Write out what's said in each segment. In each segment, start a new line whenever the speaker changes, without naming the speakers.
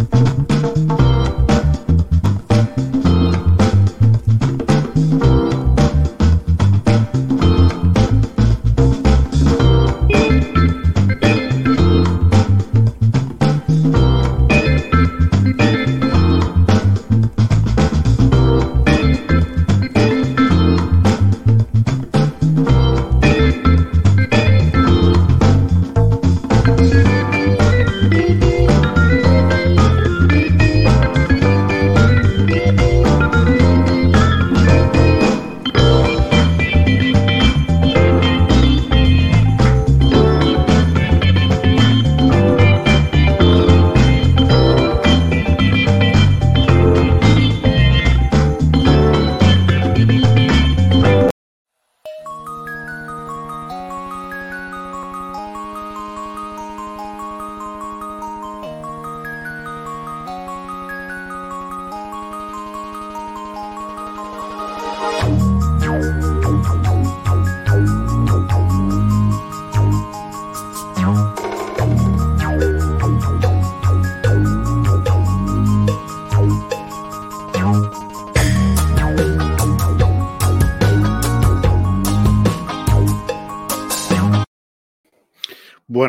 thank you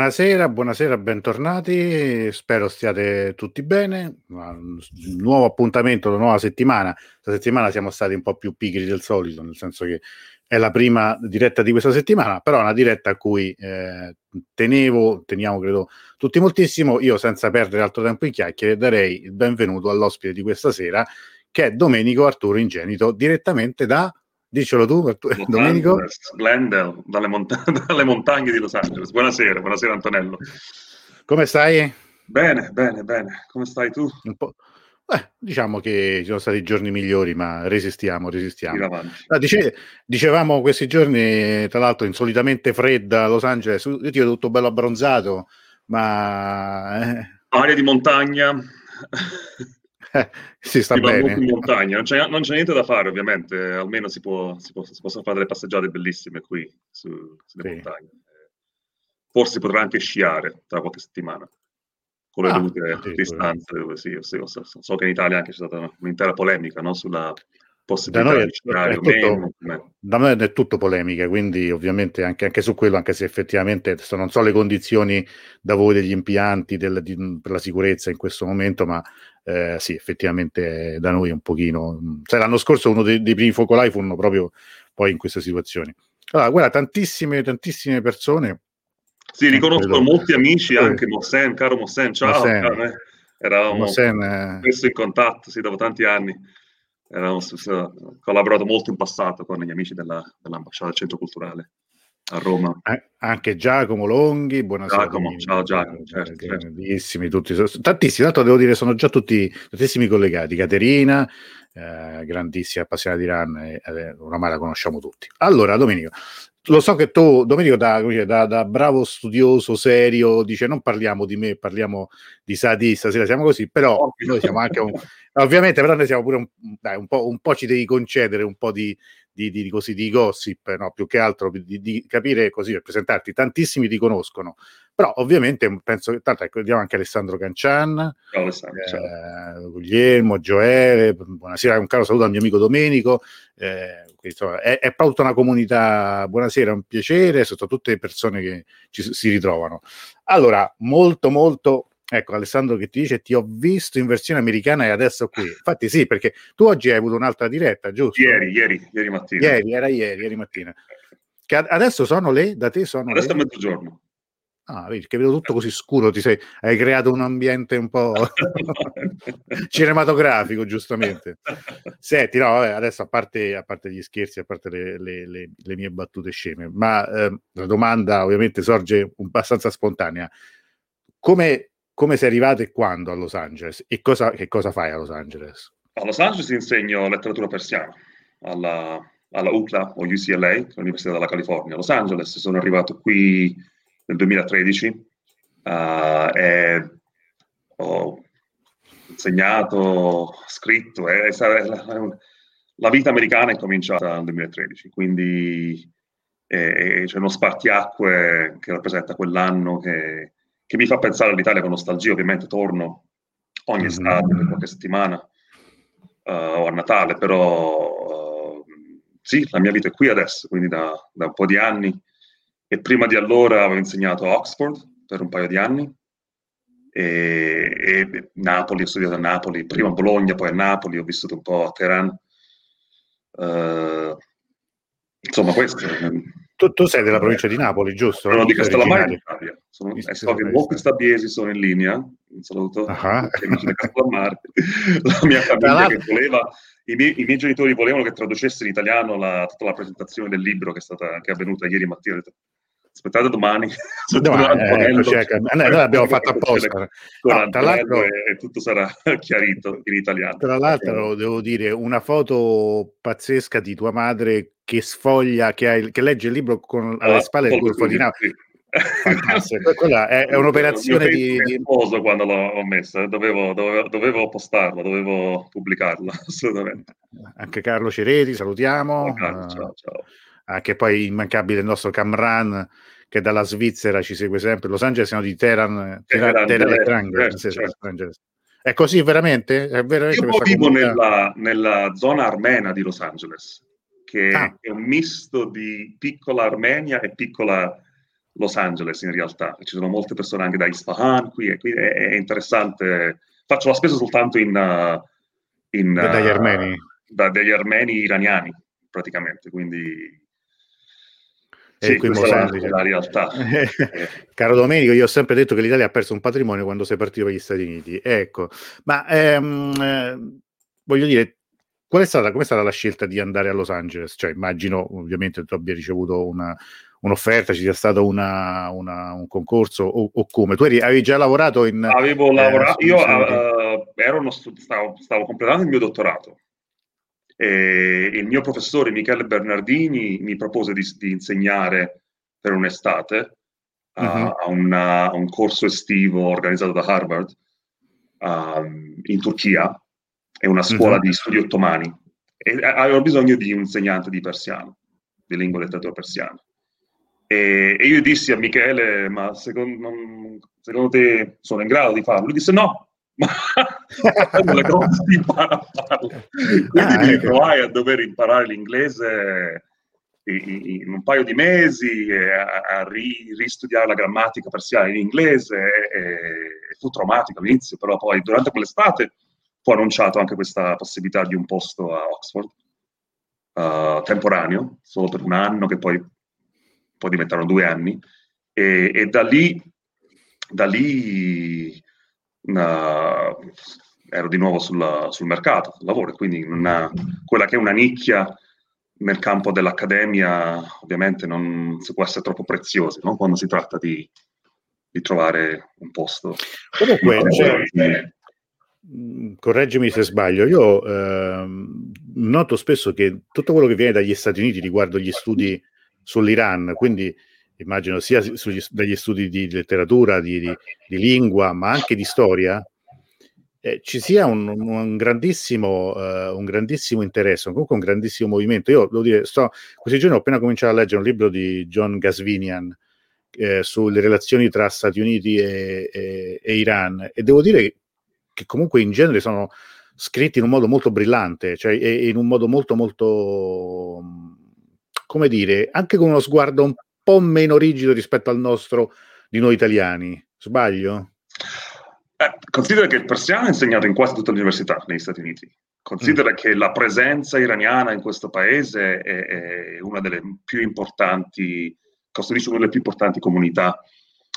Buonasera, buonasera, bentornati. Spero stiate tutti bene. Mm, nuovo appuntamento, una nuova settimana. Questa settimana siamo stati un po' più pigri del solito, nel senso che è la prima diretta di questa settimana, però una diretta a cui eh, tenevo, teniamo credo tutti moltissimo. Io senza perdere altro tempo in chiacchiere darei il benvenuto all'ospite di questa sera, che è Domenico Arturo Ingenito, direttamente da Dicelo tu, Buongiorno,
Domenico. Glendale, dalle, monta- dalle, montagne di Los Angeles. Buonasera, buonasera Antonello.
Come stai?
Bene, bene, bene. Come stai tu?
Beh, diciamo che ci sono stati giorni migliori, ma resistiamo, resistiamo. No, dice, dicevamo questi giorni, tra l'altro, insolitamente fredda a Los Angeles. Io ti ho tutto bello abbronzato, ma...
Eh. Aria di montagna. si sta si bene. in montagna, non c'è, non c'è, niente da fare ovviamente, almeno si, può, si, può, si possono fare delle passeggiate bellissime qui su, sulle sì. montagne. Forse si potrà anche sciare tra qualche settimana, con le ah, dovute sì, distanze. Sì, so, so, so, che in Italia anche c'è stata un'intera polemica no? sulla possibilità da noi,
è, è tutto, Da noi è tutto polemica, quindi ovviamente anche, anche, su quello, anche se effettivamente non so le condizioni da voi degli impianti del, di, per la sicurezza in questo momento, ma eh, sì, effettivamente da noi un pochino... Cioè, l'anno scorso uno dei, dei primi focolai fu proprio poi in questa situazione Allora, guarda, tantissime, tantissime persone...
Sì, riconosco eh, molti amici, anche Mossen, caro Mossen, ciao. Mossen. Eh. Eravamo Mossen, eh. spesso in contatto, sì, dopo tanti anni abbiamo collaborato molto in passato con gli amici della, dell'ambasciata del centro culturale a Roma. Eh,
anche Giacomo Longhi, buonasera.
Giacomo, ciao Giacomo, eh, certo, certo.
Tantissimi, tutti, tantissimi, tanto devo dire sono già tutti, tantissimi collegati, Caterina, eh, grandissima appassionata di run, eh, eh oramai la conosciamo tutti. Allora Domenico, lo so che tu, Domenico, da, da, da, bravo studioso, serio, dice non parliamo di me, parliamo di Sadi, stasera siamo così, però noi siamo anche un, ovviamente però noi siamo pure un, dai, un, po', un po' ci devi concedere un po' di, di, di, così, di gossip, no? più che altro di, di capire così, per presentarti. Tantissimi ti conoscono, però ovviamente mm, penso che, tanto ecco, vediamo anche Alessandro Cancian, eh, Guglielmo, Gioele, mm, buonasera, un caro saluto al mio amico Domenico, eh, insomma, è, è proprio una comunità, buonasera, è un piacere, sono tutte le persone che ci, si ritrovano. Allora, molto molto Ecco Alessandro che ti dice ti ho visto in versione americana e adesso qui. Infatti sì, perché tu oggi hai avuto un'altra diretta, giusto?
Ieri, ieri, ieri mattina.
Ieri, era ieri, ieri mattina. Che adesso sono le, da te sono Adesso
le... è mezzogiorno.
Ah, vedi, che vedo tutto così scuro, ti sei, hai creato un ambiente un po' cinematografico, giustamente. Senti, no, adesso a parte, a parte, gli scherzi, a parte le, le, le, le mie battute sceme, ma eh, la domanda ovviamente sorge abbastanza spontanea. Come come sei arrivato e quando a Los Angeles e cosa, che cosa fai a Los Angeles?
A Los Angeles insegno letteratura persiana alla, alla UCLA o UCLA, l'Università della California. A Los Angeles sono arrivato qui nel 2013 uh, eh, e ho insegnato, scritto. Eh, la, la, vita americana è cominciata nel 2013, quindi eh, c'è uno spartiacque che rappresenta quell'anno che che mi fa pensare all'Italia con nostalgia, ovviamente torno ogni mhm. estate, per qualche settimana uh, o a Natale, però uh, sì, la mia vita è qui adesso, quindi da, da, un po' di anni e prima di allora avevo insegnato a Oxford per un paio di anni e, e Napoli, ho studiato a Napoli, prima a Bologna, poi a Napoli, ho vissuto un po' a Teheran. Uh, insomma, questo.
Tu, tu, sei della provincia di Napoli, giusto?
Sono di Castellammare d'Italia. Sono, eh, so che molti stabiesi sono in linea. Un saluto uh-huh. La mia famiglia che voleva, i miei, i miei, genitori volevano che traducesse in italiano la, tutta la presentazione del libro che è, stata, che è avvenuta ieri mattina aspettate domani. Eh, ah, noi l'abbiamo fatto apposta. tra l'altro, e tutto sarà chiarito in italiano.
Tra l'altro, devo dire, una foto pazzesca di tua madre che sfoglia, che, il, che legge il libro con, ah, alle ah, spalle del Golfo eh, Quella
è, è un'operazione di, di... sposo quando l'ho messa, eh. dovevo, dovevo, dovevo, postarla, dovevo pubblicarla assolutamente.
Anche Carlo Cereti, salutiamo. Oh, Carlo, ciao, ciao anche ah, poi immancabile il nostro Camran che dalla Svizzera ci segue sempre, Los Angeles siamo di Teheran, Teheran, Teheran, Teheran, Teheran certo. è così veramente? È
veramente Io vivo nella, nella, zona armena di Los Angeles, che ah. è un misto di piccola Armenia e piccola Los Angeles in realtà. Ci sono molte persone anche da Isfahan qui, e qui è, è interessante. Faccio la spesa soltanto in,
in, da, dagli eh, armeni.
Da, degli armeni iraniani, praticamente, quindi
sì, questa è la realtà. Eh, caro Domenico, io ho sempre detto che l'Italia ha perso un patrimonio quando sei partito per gli Stati Uniti. Ecco, ma ehm, eh, voglio dire, qual è stata, com'è stata la scelta di andare a Los Angeles? Cioè, immagino ovviamente tu abbia ricevuto una, un'offerta, ci sia stato una, una, un concorso o, o, come? Tu
eri, avevi già lavorato in... Avevo lavorato, eh, io uh, stavo, stavo completando il mio dottorato e il mio professore Michele Bernardini mi propose di, di insegnare per un'estate uh-huh. a, una, a, un corso estivo organizzato da Harvard um, in Turchia, è una scuola uh-huh. di studi ottomani. E avevo bisogno di un insegnante di persiano, di lingua e letteratura persiana. E, e, io dissi a Michele, ma secondo, secondo te sono in grado di farlo? Lui disse no, ma le cose si impara a farla. Quindi ah, mi ritrovai ecco. a dover imparare l'inglese in un paio di mesi, a, ristudiare la grammatica persiana in inglese, e fu traumatico all'inizio, però poi durante quell'estate fu annunciato anche questa possibilità di un posto a Oxford, uh, temporaneo, solo per un anno, che poi, poi diventarono due anni, e, e da lì, da lì uh, ero di nuovo sul, sul mercato, sul lavoro, e quindi una, quella che è una nicchia nel campo dell'accademia ovviamente non si può essere troppo preziosi no? quando si tratta di, di, trovare un posto.
Comunque, cioè, mm, correggimi se sbaglio, io eh, noto spesso che tutto quello che viene dagli Stati Uniti riguardo gli studi sull'Iran, quindi immagino sia sugli, degli studi di letteratura, di, di, di lingua, ma anche di storia, eh, ci sia un, un, grandissimo, uh, un, grandissimo, interesse, comunque un grandissimo movimento. Io devo dire, sto, questi giorni ho appena cominciato a leggere un libro di John Gasvinian eh, sulle relazioni tra Stati Uniti e, e, e, Iran e devo dire che comunque in genere sono scritti in un modo molto brillante, cioè in un modo molto molto come dire, anche con uno sguardo un po' meno rigido rispetto al nostro di noi italiani. Sbaglio?
Eh, considera che il persiano è insegnato in quasi tutte le università negli Stati Uniti. Considera mm. che la presenza iraniana in questo paese è, è una delle più importanti, costituisce una delle più importanti comunità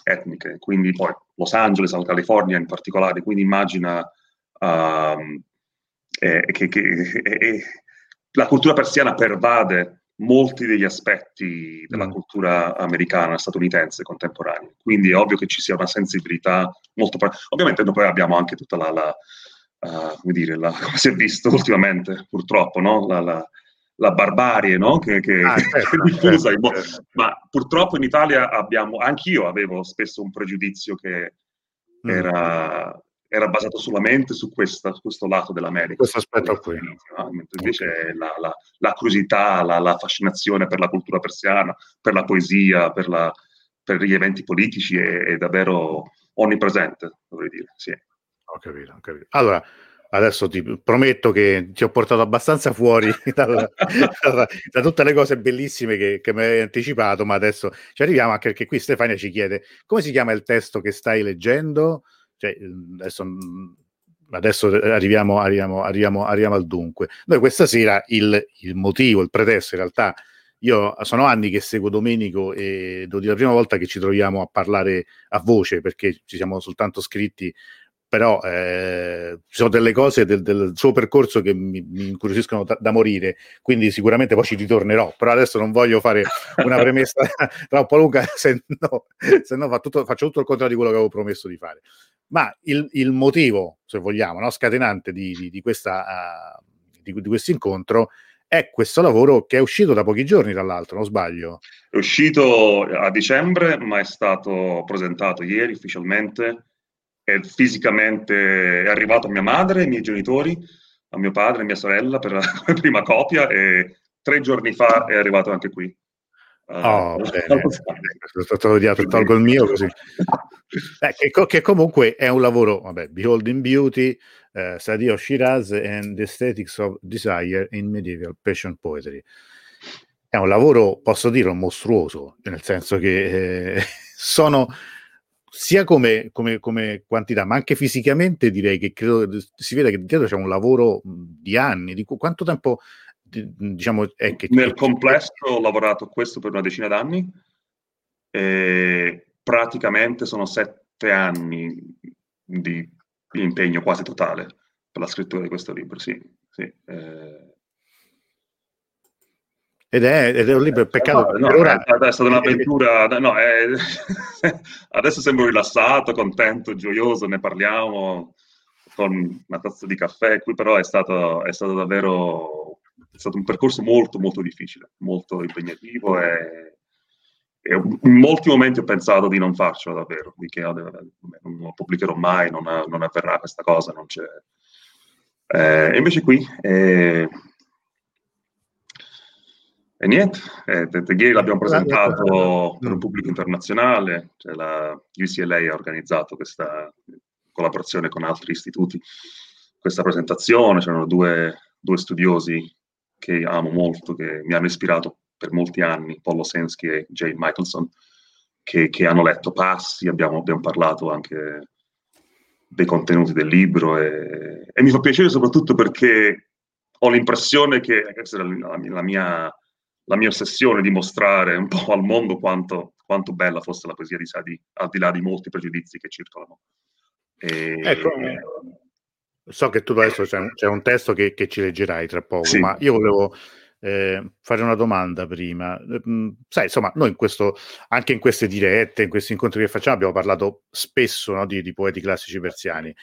etniche, quindi poi Los Angeles, la California in particolare, quindi immagina uh, eh, che, che eh, eh, la cultura persiana pervade molti degli aspetti della mm. cultura americana, statunitense, contemporanea. Quindi è ovvio che ci sia una sensibilità molto... Ovviamente noi poi abbiamo anche tutta la... la uh, come dire, la, come si è visto ultimamente, purtroppo, no? la, la, la barbarie no? che, che, ah, certo, che certo, certo, certo. Ma purtroppo in Italia abbiamo... Anch'io avevo spesso un pregiudizio che mm. era era basato solamente su, questa, su questo lato dell'America. Questo aspetto qui. Mentre invece okay. la, la, la, curiosità, la, la, fascinazione per la cultura persiana, per la poesia, per, la, per gli eventi politici è, è, davvero onnipresente, dovrei dire. Sì.
Ho capito, ho capito. Allora, adesso ti prometto che ti ho portato abbastanza fuori dalla, da, da, tutte le cose bellissime che, che mi hai anticipato, ma adesso ci arriviamo anche perché qui Stefania ci chiede come si chiama il testo che stai leggendo? cioè, ehm, adesso, mm, adesso eh, arriviamo, arriviamo, arriviamo, arriviamo, al dunque. Noi questa sera il, il, motivo, il pretesto in realtà, io sono anni che seguo Domenico e devo dire la prima volta che ci troviamo a parlare a voce perché ci siamo soltanto scritti però eh, ci sono delle cose del, del suo percorso che mi, mi incuriosiscono da, da, morire, quindi sicuramente poi ci ritornerò, però adesso non voglio fare una premessa troppo lunga, se no, se no fa tutto, faccio tutto il contrario di quello che avevo promesso di fare. Ma il, il motivo, se vogliamo, no, scatenante di, di, di, questa, uh, di, di questo incontro è questo lavoro che è uscito da pochi giorni, tra l'altro, non sbaglio?
È uscito a dicembre, ma è stato presentato ieri ufficialmente è fisicamente è arrivato a mia madre, ai miei genitori, a mio padre, a mia sorella per la prima copia e tre giorni fa è arrivato anche qui.
Ah, oh, bene. Te lo dico, tolgo il mio così. eh, che, che, comunque è un lavoro, vabbè, Beholding Beauty, eh, Sadio Shiraz and the Aesthetics of Desire in Medieval Passion Poetry. È un lavoro, posso dire, mostruoso, nel senso che eh, sono sia come, come, come, quantità, ma anche fisicamente direi che credo, si vede che dietro c'è un lavoro di anni, di quanto tempo diciamo è che...
Nel complesso ho lavorato questo per una decina d'anni e praticamente sono sette anni di impegno quasi totale per la scrittura di questo libro, sì. sì. Eh
ed è, ed è un libro, peccato
no, per ora... È stata un'avventura, no, è... adesso sembro rilassato, contento, gioioso, ne parliamo con una tazza di caffè qui, però è stato, è stato davvero è stato un percorso molto molto difficile, molto impegnativo e, e, in molti momenti ho pensato di non farcela davvero, di che non lo pubblicherò mai, non, non avverrà questa cosa, non c'è... Eh, invece qui... Eh, e niente, eh, Teteghe l'abbiamo presentato per un pubblico internazionale, cioè la UCLA ha organizzato questa collaborazione con altri istituti, questa presentazione, c'erano due, due studiosi che amo molto, che mi hanno ispirato per molti anni, Paolo Sensky e Jane Michelson, che, che hanno letto passi, abbiamo, abbiamo, parlato anche dei contenuti del libro e, e mi fa piacere soprattutto perché ho l'impressione che, questa era la mia la mia ossessione di mostrare un po' al mondo quanto, quanto bella fosse la poesia di Sadi, al di là di molti pregiudizi che circolano. E, ecco,
eh, so che tu adesso c'è un, c'è un testo che, che, ci leggerai tra poco, sì. ma io volevo eh, fare una domanda prima. Mm, sai, insomma, noi in questo, anche in queste dirette, in questi incontri che facciamo, abbiamo parlato spesso no, di, di poeti classici persiani.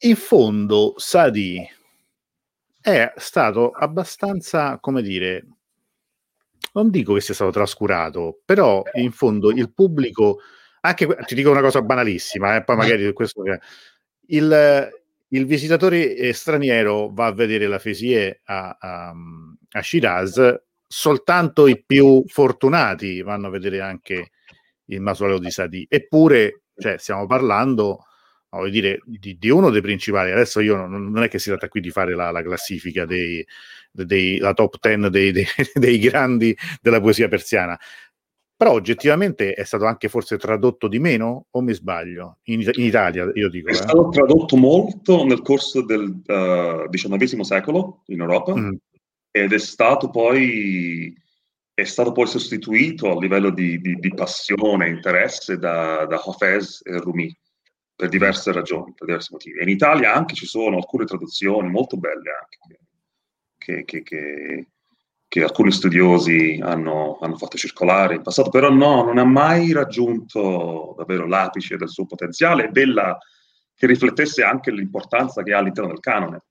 In fondo, Sadi è stato abbastanza, come dire, non dico che sia stato trascurato, però in fondo il pubblico, anche ti dico una cosa banalissima, eh, poi eh. magari questo il, il visitatore eh, straniero va a vedere la Fesie a, a, a, Shiraz, soltanto i più fortunati vanno a vedere anche il mausoleo di Sadi, eppure cioè, stiamo parlando voglio dire, di, di, uno dei principali. Adesso io non, non, è che si tratta qui di fare la, la classifica dei, dei, la top ten dei, dei, dei grandi della poesia persiana, però oggettivamente è stato anche forse tradotto di meno o mi sbaglio in, in Italia io dico
è
eh.
stato tradotto molto nel corso del uh, eh, XIX secolo in Europa mm. ed è stato, poi, è stato poi sostituito a livello di, di, di passione e interesse da, da Hafez e Rumi per diverse ragioni, per diversi motivi. In Italia anche ci sono alcune traduzioni molto belle anche, che, che, che, che alcuni studiosi hanno, hanno, fatto circolare in passato, però no, non ha mai raggiunto davvero l'apice del suo potenziale e della, che riflettesse anche l'importanza che ha all'interno del canone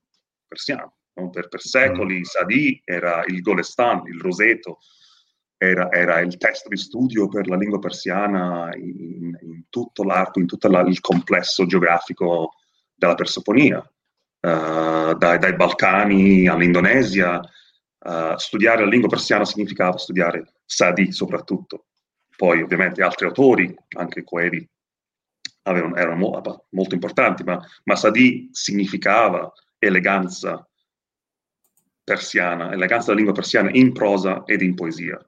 persiano. Per, per, mm. secoli Sadi era il Golestan, il Roseto, era, era, il testo di studio per la lingua persiana in, in tutto l'arco, in tutto la, il complesso geografico della Persoponia, uh, dai, dai, Balcani all'Indonesia. Uh, studiare la lingua persiana significava studiare Sadi soprattutto, poi ovviamente altri autori, anche Coevi, erano mo- molto importanti, ma, ma Sadi significava eleganza persiana, eleganza della lingua persiana in prosa ed in poesia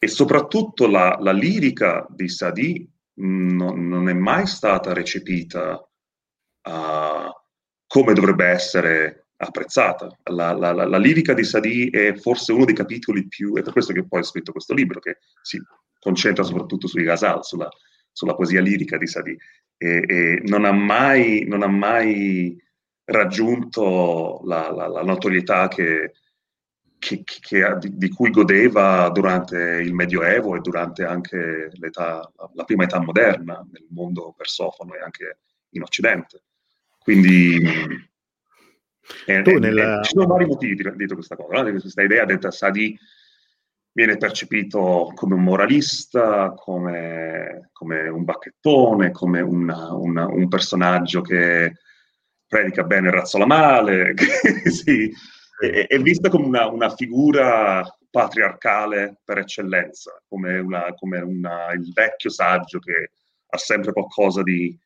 e soprattutto la, la lirica di Sadi mm, non, non, è mai stata recepita uh, come dovrebbe essere apprezzata. La, la, la, lirica di Sadi è forse uno dei capitoli più, è per questo che poi ho scritto questo libro, che si concentra soprattutto sui Ghazal, sulla, sulla poesia lirica di Sadi. E, e non, ha mai, non, ha mai, raggiunto la, notorietà che, che, che, di, di, cui godeva durante il Medioevo e durante anche la, la, prima età moderna nel mondo persofono e anche in Occidente. Quindi eh, eh, eh nella... eh, ci sono vari motivi dietro questa cosa, no? questa idea del Tassadi viene percepito come un moralista, come, come un bacchettone, come una, una, un personaggio che predica bene e razzola male, che si è, è vista come una, una, figura patriarcale per eccellenza, come, una, come una, il vecchio saggio che ha sempre qualcosa di,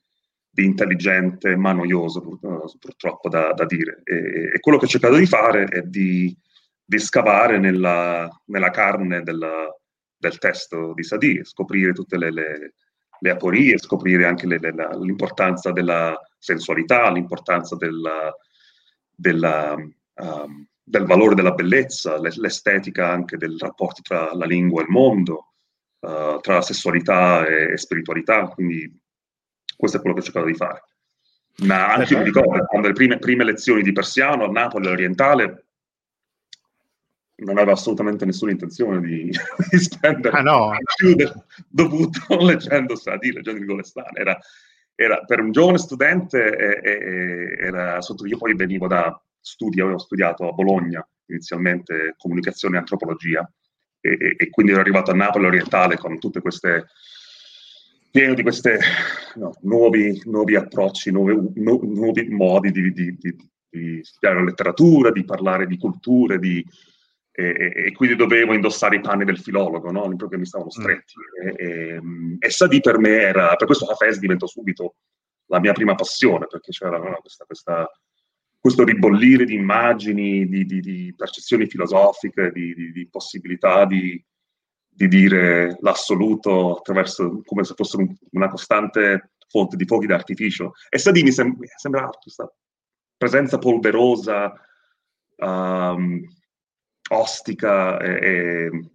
di intelligente ma noioso pur, purtroppo da, da dire. E, e, quello che ho cercato di fare è di, di scavare nella, nella carne della, del testo di Sadie, scoprire tutte le, le, le aporie, scoprire anche le, la, l'importanza della sensualità, l'importanza della, della, um, del valore della bellezza, l'estetica anche del rapporto tra la lingua e il mondo, uh, tra sessualità e, e, spiritualità, quindi questo è quello che ho cercato di fare. Ma anche, mi ricordo, quando le prime, prime lezioni di persiano a Napoli orientale, non aveva assolutamente nessuna intenzione di, di spendere ah, no. più del dovuto leggendo Sadi, leggendo il Golestan. Era, era, per un giovane studente, e, eh, era, io poi venivo da, studi, avevo studiato a Bologna inizialmente comunicazione e antropologia e, e, e quindi ero arrivato a Napoli orientale con tutte queste pieno di questi no, nuovi, nuovi, approcci, nuovi, nu, nuovi modi di, di, di, di, studiare la letteratura, di parlare di culture, e, e, quindi dovevo indossare i panni del filologo, no? che mi stavano mm. stretti. Mm. E, e, e Sadi per me era, per questo Hafez diventò subito la mia prima passione, perché c'era no, questa, questa questo ribollire di immagini, di, di, di percezioni filosofiche, di, di possibilità di, dire l'assoluto attraverso come se fosse un, una costante fonte di fuochi d'artificio. E Sadini sem- sembra questa presenza polverosa, um, ostica e, e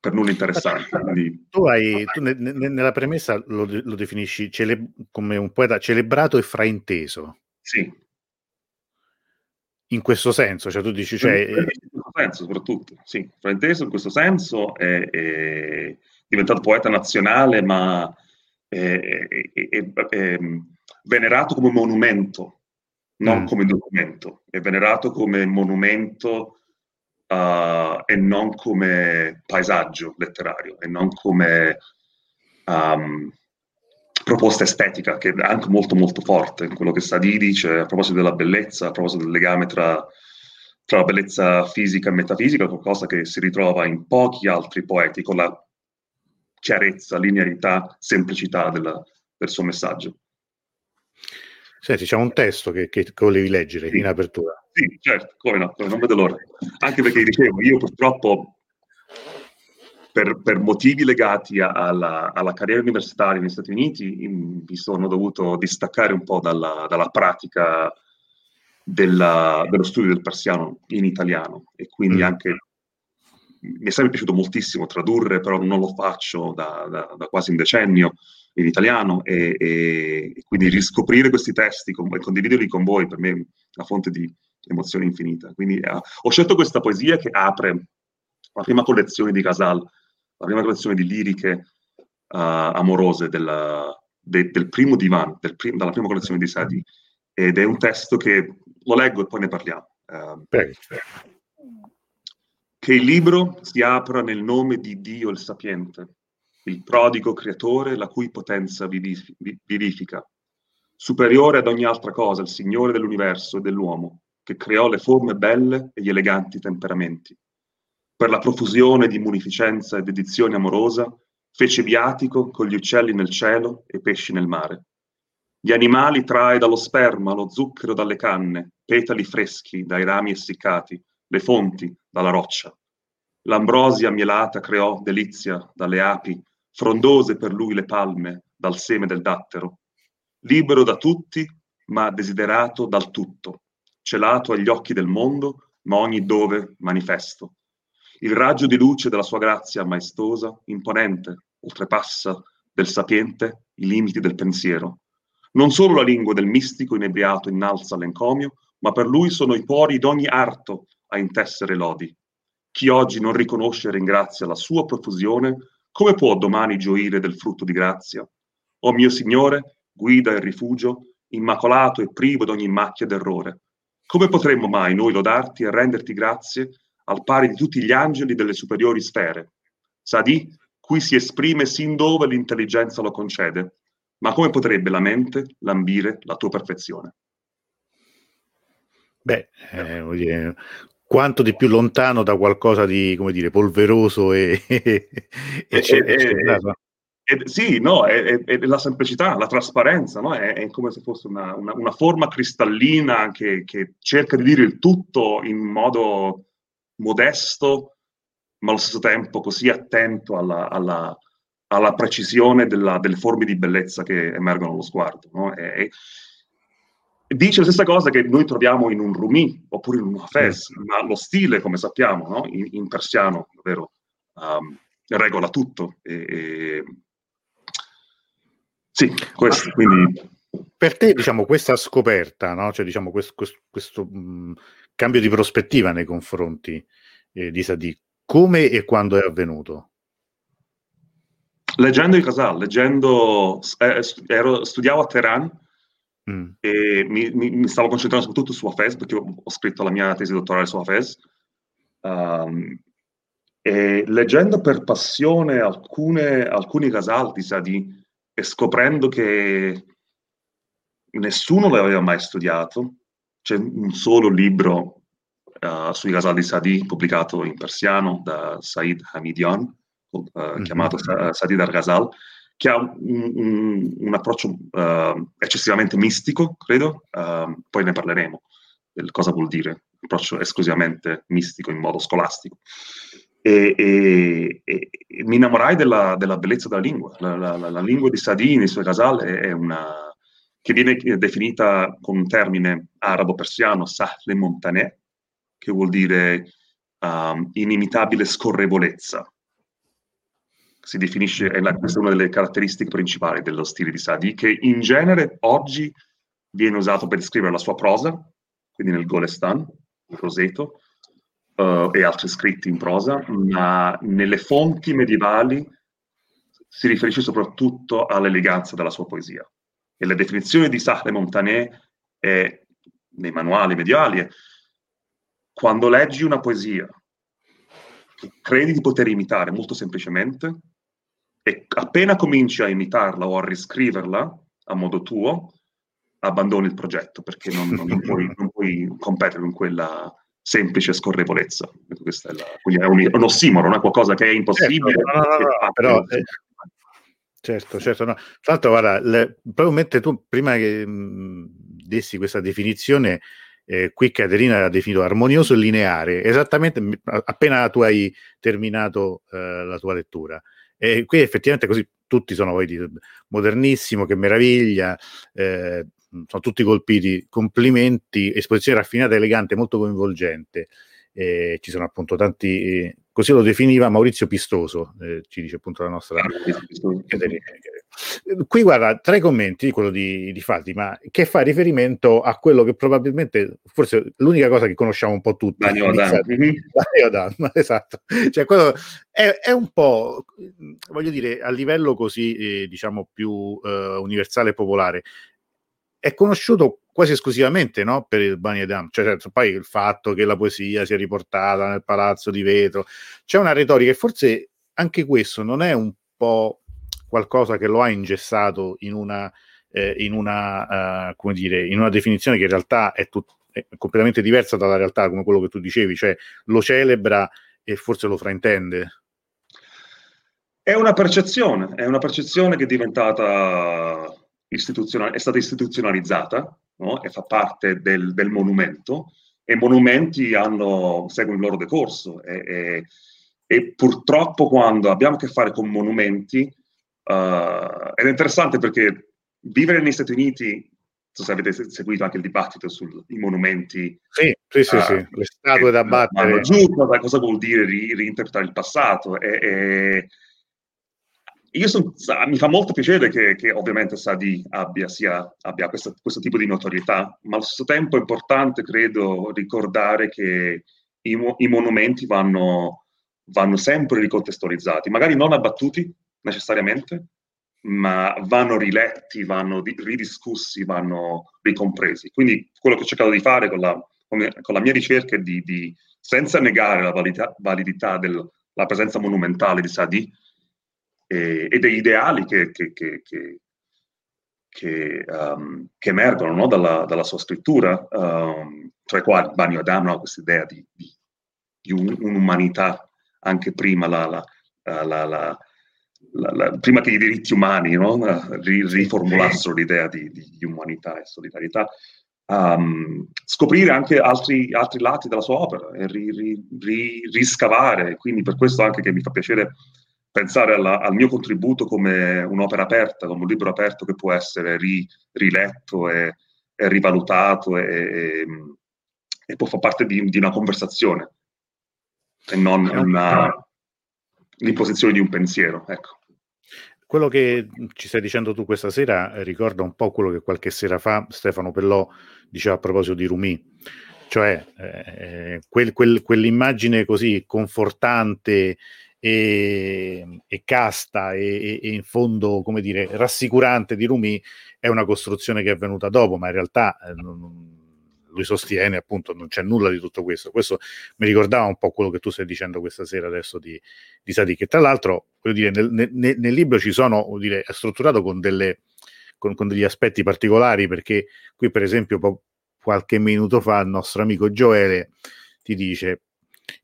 per nulla interessante.
Quindi... Tu, hai, tu ne, ne, nella premessa lo, lo definisci cele- come un poeta celebrato e frainteso.
Sì
in questo senso, cioè tu dici... Cioè, in eh,
questo senso soprattutto, sì, frainteso in questo senso è, è diventato poeta nazionale ma è, è, è ehm, venerato come monumento, non mm. come documento, è venerato come monumento uh, e non come paesaggio letterario, e non come... Um, proposta estetica che è anche molto molto forte in quello che Sadi dice a proposito della bellezza, a proposito del legame tra, tra la bellezza fisica e metafisica, qualcosa che si ritrova in pochi altri poeti con la chiarezza, linearità, semplicità della, del suo messaggio.
Senti, c'è un testo che, che volevi leggere sì. in apertura.
Sì, certo, come no, non vedo l'ora. Anche perché dicevo, io purtroppo per, per motivi legati alla, alla, carriera universitaria negli Stati Uniti in, mi sono dovuto distaccare un po' dalla, dalla pratica della, dello studio del persiano in italiano e quindi mm. anche mi è sempre piaciuto moltissimo tradurre, però non lo faccio da, da, da quasi un decennio in italiano e, e, quindi riscoprire questi testi con, e condividerli con voi per me è una fonte di emozione infinita. Quindi uh, ho scelto questa poesia che apre la prima collezione di Casal la prima collezione di liriche uh, amorose della, de, del primo divan, del prim, dalla prima collezione di Sadi, ed è un testo che lo leggo e poi ne parliamo. Uh, che il libro si apra nel nome di Dio il sapiente, il prodigo creatore la cui potenza vivifica, superiore ad ogni altra cosa, il Signore dell'universo e dell'uomo, che creò le forme belle e gli eleganti temperamenti per la profusione di munificenza e dedizione amorosa, fece viatico con gli uccelli nel cielo e pesci nel mare. Gli animali trae dallo sperma, lo zucchero dalle canne, petali freschi dai rami essiccati, le fonti dalla roccia. L'ambrosia mielata creò delizia dalle api, frondose per lui le palme dal seme del dattero. Libero da tutti, ma desiderato dal tutto, celato agli occhi del mondo, ma ogni dove manifesto il raggio di luce della sua grazia maestosa, imponente, oltrepassa del sapiente i limiti del pensiero. Non solo la lingua del mistico inebriato innalza l'encomio, ma per lui sono i pori d'ogni arto a intessere lodi. Chi oggi non riconosce e ringrazia la sua profusione, come può domani gioire del frutto di grazia? O mio Signore, guida e rifugio, immacolato e privo d'ogni macchia d'errore. Come potremmo mai noi lodarti e renderti grazie al pari di tutti gli angeli delle superiori sfere. Sa qui si esprime sin dove l'intelligenza lo concede. Ma come potrebbe la mente lambire la tua perfezione?
Beh, eh, vuol dire, quanto di più lontano da qualcosa di, come dire, polveroso e... e, e,
e sì, no, è, è, è, la semplicità, la trasparenza, no? è, è, come se fosse una, una, una forma cristallina che, che, cerca di dire il tutto in modo modesto, ma allo stesso tempo così attento alla, alla, alla precisione della, delle forme di bellezza che emergono allo sguardo. No? E, dice la stessa cosa che noi troviamo in un Rumi oppure in un Hafez, mm. ma lo stile, come sappiamo, no? in, in, persiano, ovvero um, regola tutto. E, e...
Sì, questo, quindi... Per te, diciamo, questa scoperta, no? cioè, diciamo, questo, questo, questo mh cambio di prospettiva nei confronti eh, di Sadi. Come e quando è avvenuto?
Leggendo i Casal, leggendo, eh, eh ero, studiavo a Teheran mm. e mi, mi, mi, stavo concentrando soprattutto su Hafez perché ho scritto la mia tesi dottorale su Hafez. Um, e leggendo per passione alcune, alcuni Casal di Sadi e scoprendo che nessuno l'aveva mai studiato, c'è un solo libro uh, sui Ghazal di Sadi pubblicato in persiano da Said Hamidian, uh, mm-hmm. chiamato Sa- eh, Sadid al-Ghazal, che ha un, un, un approccio uh, eccessivamente mistico, credo, ehm, poi ne parleremo del cosa vuol dire, un approccio esclusivamente mistico in modo scolastico. E, e, e, mi innamorai della, della, bellezza della lingua. La, la, la, la lingua di Sadi nei suoi Ghazal è, è una che viene definita con un termine arabo-persiano, sahle montanè, che vuol dire um, inimitabile scorrevolezza. Si definisce, è la, questa è una delle caratteristiche principali dello stile di Sadi, che in genere oggi viene usato per descrivere la sua prosa, quindi nel Golestan, il Roseto, uh, e altri scritti in prosa, ma nelle fonti medievali si riferisce soprattutto all'eleganza della sua poesia. E la definizione di Sahle Montané è, nei manuali mediali quando leggi una poesia che credi di poter imitare molto semplicemente e appena cominci a imitarla o a riscriverla a modo tuo, abbandoni il progetto perché non, non, puoi, non puoi, competere con quella semplice scorrevolezza. Questa è la, quindi è un, un ossimoro, è qualcosa che è impossibile. Certo, no, no, no, però, eh,
Certo, certo. No. Tra l'altro, guarda, le, mentre tu prima che mh, mm, dessi questa definizione, eh, qui Caterina l'ha definito armonioso e lineare, esattamente mm, appena tu hai terminato eh, la tua lettura. E qui effettivamente così tutti sono poi di modernissimo, che meraviglia, eh, sono tutti colpiti, complimenti, esposizione raffinata, elegante, molto coinvolgente. ci sono appunto tanti eh, così lo definiva Maurizio Pistoso, eh, ci dice appunto la nostra... Eh, eh, qui guarda, tra i commenti, quello di, di Fatima, che fa riferimento a quello che probabilmente, forse l'unica cosa che conosciamo un po' tutti, Leodan, esatto, cioè quello è, è, un po', voglio dire, a livello così, eh, diciamo, più eh, universale e popolare, è conosciuto quasi esclusivamente no? per il Bani Adam, cioè certo, poi il fatto che la poesia sia riportata nel palazzo di vetro, c'è una retorica e forse anche questo non è un po' qualcosa che lo ha ingessato in una, eh, in una, uh, come dire, in una definizione che in realtà è, tut- è completamente diversa dalla realtà, come quello che tu dicevi, cioè lo celebra e forse lo fraintende.
È una percezione, è una percezione che è diventata istituzional- è stata istituzionalizzata no? e fa parte del, del, monumento e i monumenti hanno, seguono il loro decorso e, e, e purtroppo quando abbiamo a che fare con monumenti uh, ed è interessante perché vivere negli Stati Uniti non so se avete seguito anche il dibattito sui monumenti. Sì,
sì, sì, uh, le
statue da battere. Giù, cosa, cosa vuol dire ri, reinterpretare il passato? E, e, Son, mi fa molto piacere che, che ovviamente Sadi abbia, sia, abbia questo, questo, tipo di notorietà, ma allo stesso tempo è importante, credo, ricordare che i, i monumenti vanno, vanno, sempre ricontestualizzati, magari non abbattuti necessariamente, ma vanno riletti, vanno ridiscussi, vanno ricompresi. Quindi quello che ho cercato di fare con la, con la mia ricerca è di, di, senza negare la validità, validità della presenza monumentale di Sadi, e, e degli ideali che, che, che, che um, emergono no? dalla, dalla, sua scrittura, um, tra i cioè quali Bagno Adamo ha questa idea di, di, di un, un'umanità anche prima, la, la, la, prima che i diritti umani no? riformulassero l'idea di, di umanità e solidarietà. Um, scoprire anche altri, altri, lati della sua opera e ri, ri, ri, riscavare. Quindi per questo anche che mi fa piacere pensare alla, al mio contributo come un'opera aperta, come un libro aperto che può essere ri, riletto e, e rivalutato e, e, e, può far parte di, di una conversazione e non una, l'imposizione di un pensiero. Ecco.
Quello che ci stai dicendo tu questa sera eh, ricorda un po' quello che qualche sera fa Stefano Pellò diceva a proposito di Rumi, cioè eh, eh quel, quel, quell'immagine così confortante e, ehm, e casta e, e, in fondo, come dire, rassicurante di Rumi è una costruzione che è venuta dopo, ma in realtà eh, non, lui sostiene appunto non c'è nulla di tutto questo. Questo mi ricordava un po' quello che tu stai dicendo questa sera adesso di, di Sadi, che tra l'altro, voglio dire, nel, nel, nel libro ci sono, dire, è strutturato con delle... Con, con, degli aspetti particolari, perché qui, per esempio, po- qualche minuto fa il nostro amico Gioele ti dice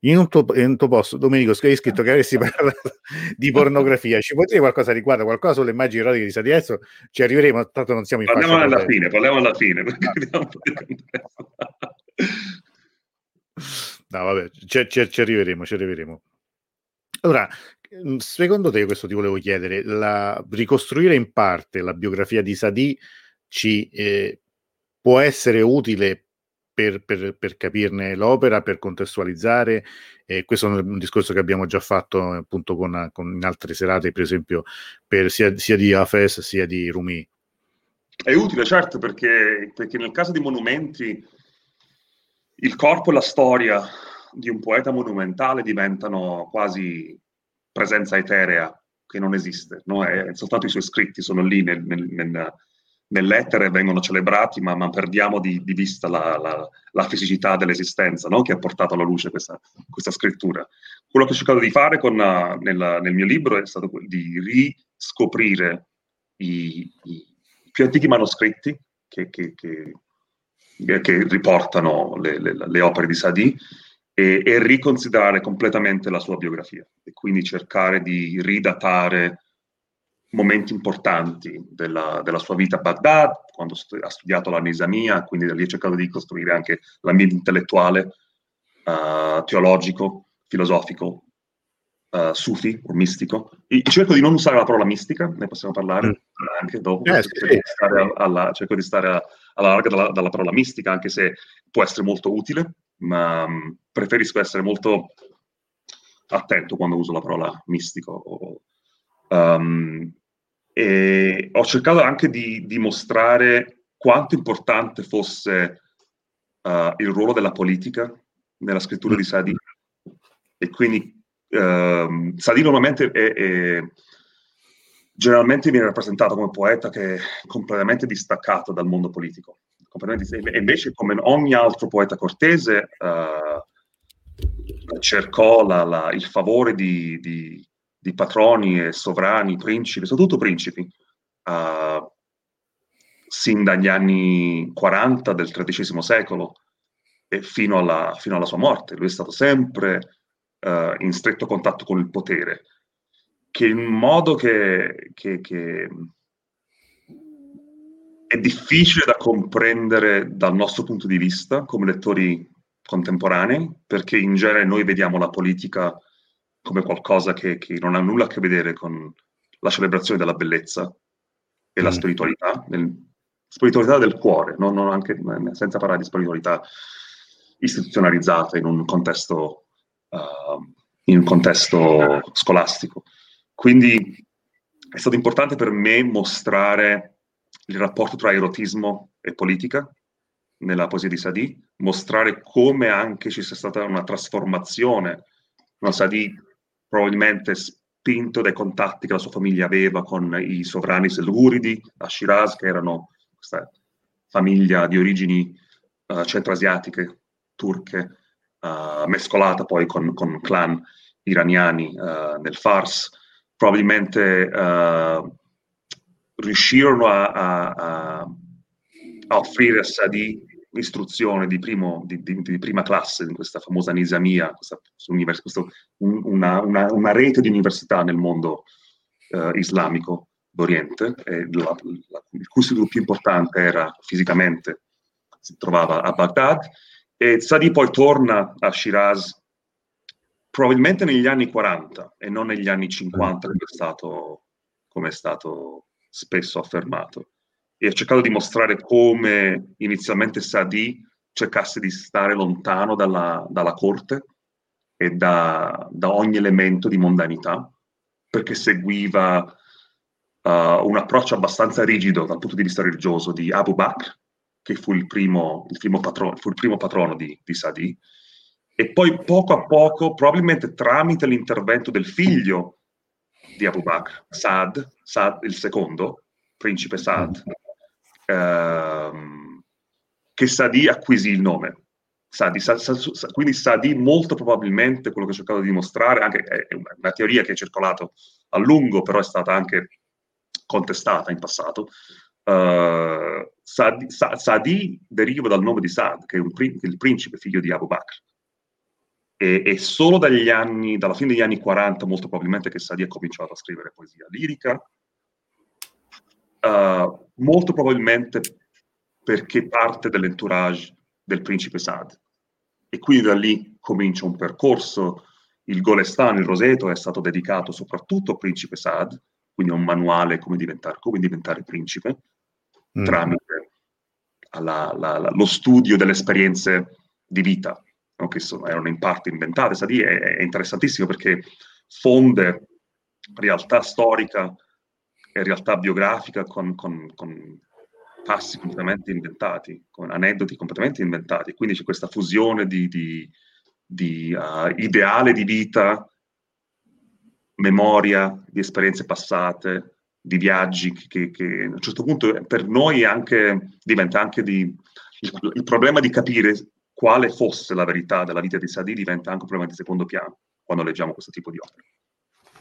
in un, tuo, in un tuo, posto, Domenico, hai scritto che avessi parlato di pornografia. Ci puoi dire qualcosa riguardo, qualcosa sulle immagini erotiche di Sadiezzo? Ci arriveremo, tanto non siamo in Parliamo
alla
per...
fine, parliamo alla fine. Ah.
no, vabbè, ci, ci, ci, arriveremo, ci arriveremo. Allora, secondo te, questo ti volevo chiedere, la, ricostruire in parte la biografia di Sadi ci eh, può essere utile per, per, per capirne l'opera, per contestualizzare. E questo è un discorso che abbiamo già fatto eh, appunto con, con in altre serate, per esempio, per sia, sia, di Hafez sia di Rumi.
È utile, certo, perché, perché nel caso di monumenti il corpo e la storia di un poeta monumentale diventano quasi presenza eterea che non esiste, no? è, soltanto i suoi scritti sono lì nel, nel, nel, nell'etere vengono celebrati, ma, ma perdiamo di, di vista la, la, la, fisicità dell'esistenza no? che ha portato alla luce questa, questa, scrittura. Quello che ho cercato di fare con, eh, nel, nel, mio libro è stato di riscoprire i, i più antichi manoscritti che, che, che, eh, che riportano le, le, le, opere di Sadi e, e riconsiderare completamente la sua biografia e quindi cercare di ridatare momenti importanti della, della, sua vita a Baghdad, quando st- ha studiato la Nesamia, quindi da lì ho cercato di costruire anche l'ambiente intellettuale, uh, teologico, filosofico, uh, sufi o mistico. E cerco di non usare la parola mistica, ne possiamo parlare mm. anche dopo, eh, cerco, sì. di alla, cerco, di stare alla larga dalla, dalla, parola mistica, anche se può essere molto utile, ma mm, preferisco essere molto attento quando uso la parola mistico o, um, e ho cercato anche di dimostrare quanto importante fosse uh, il ruolo della politica nella scrittura di Sadi. E quindi uh, ehm, Sadi normalmente è, è, generalmente viene rappresentato come poeta che è completamente distaccato dal mondo politico. E invece, come ogni altro poeta cortese, uh, cercò la, la, il favore di, di di patroni e sovrani, principi, soprattutto principi, uh, sin dagli anni 40 del XIII secolo e fino alla, fino alla, sua morte. Lui è stato sempre uh, in stretto contatto con il potere, che in un modo che, che, che è difficile da comprendere dal nostro punto di vista come lettori contemporanei, perché in genere noi vediamo la politica come qualcosa che, che, non ha nulla a che vedere con la celebrazione della bellezza e mm. la spiritualità, nel, spiritualità del cuore, no? non anche, eh, senza parlare di spiritualità istituzionalizzata in un contesto, uh, in un contesto scolastico. Quindi è stato importante per me mostrare il rapporto tra erotismo e politica nella poesia di Sadi, mostrare come anche ci sia stata una trasformazione. No, Sadie probabilmente spinto dai contatti che la sua famiglia aveva con i sovrani selguridi a Shiraz, che erano questa famiglia di origini uh, eh, centroasiatiche, turche, uh, mescolata poi con, con clan iraniani uh, nel Fars. Probabilmente riuscirono a, a, a, offrire a Sadi istruzione di, primo, di, di, di, prima classe, in questa famosa Nisamia, questa, univers- questo, una, una, una, rete di università nel mondo eh, islamico d'Oriente, la, la, il cui istituto più importante era fisicamente, si trovava a Baghdad, e Sadi poi torna a Shiraz probabilmente negli anni 40 e non negli anni 50 come è stato, come è stato spesso affermato e ha cercato di mostrare come inizialmente Sadi cercasse di stare lontano dalla, dalla corte e da, da, ogni elemento di mondanità, perché seguiva uh, un approccio abbastanza rigido dal punto di vista religioso di Abu Bakr, che fu il primo, il primo, patrono, fu il primo patrono, di, di Sadi, e poi poco a poco, probabilmente tramite l'intervento del figlio di Abu Bakr, Saad, Saad il secondo, principe Saad, Ehm, che Sadi acquisì il nome. Sadi, sa, sa, sa, quindi Sadi molto probabilmente quello che ho cercato di dimostrare, anche è una, una teoria che è circolata a lungo, però è stata anche contestata in passato, Uh, ehm, Sadi, Sadi, deriva dal nome di Sad, che è prin- il principe figlio di Abu Bakr. E, e solo anni, dalla fine degli anni 40, molto probabilmente, che Sadi ha cominciato a scrivere poesia lirica, eh, molto probabilmente perché parte dell'entourage del principe Sad. E quindi da lì comincia un percorso. Il Golestan, il Roseto, è stato dedicato soprattutto al principe Sad, quindi a un manuale come diventare, come diventare principe, mm. tramite alla, la, la, lo studio delle esperienze di vita, no? che sono, erano in parte inventate. Sadi è, è interessantissimo perché fonde realtà storica in realtà biografica con, con, con passi completamente inventati, con aneddoti completamente inventati. Quindi c'è questa fusione di, di, di uh, ideale di vita, memoria, di esperienze passate, di viaggi, che, che a un certo punto per noi anche, diventa anche di, il, il, problema di capire quale fosse la verità della vita di Sadi diventa anche un problema di secondo piano quando leggiamo questo tipo di opere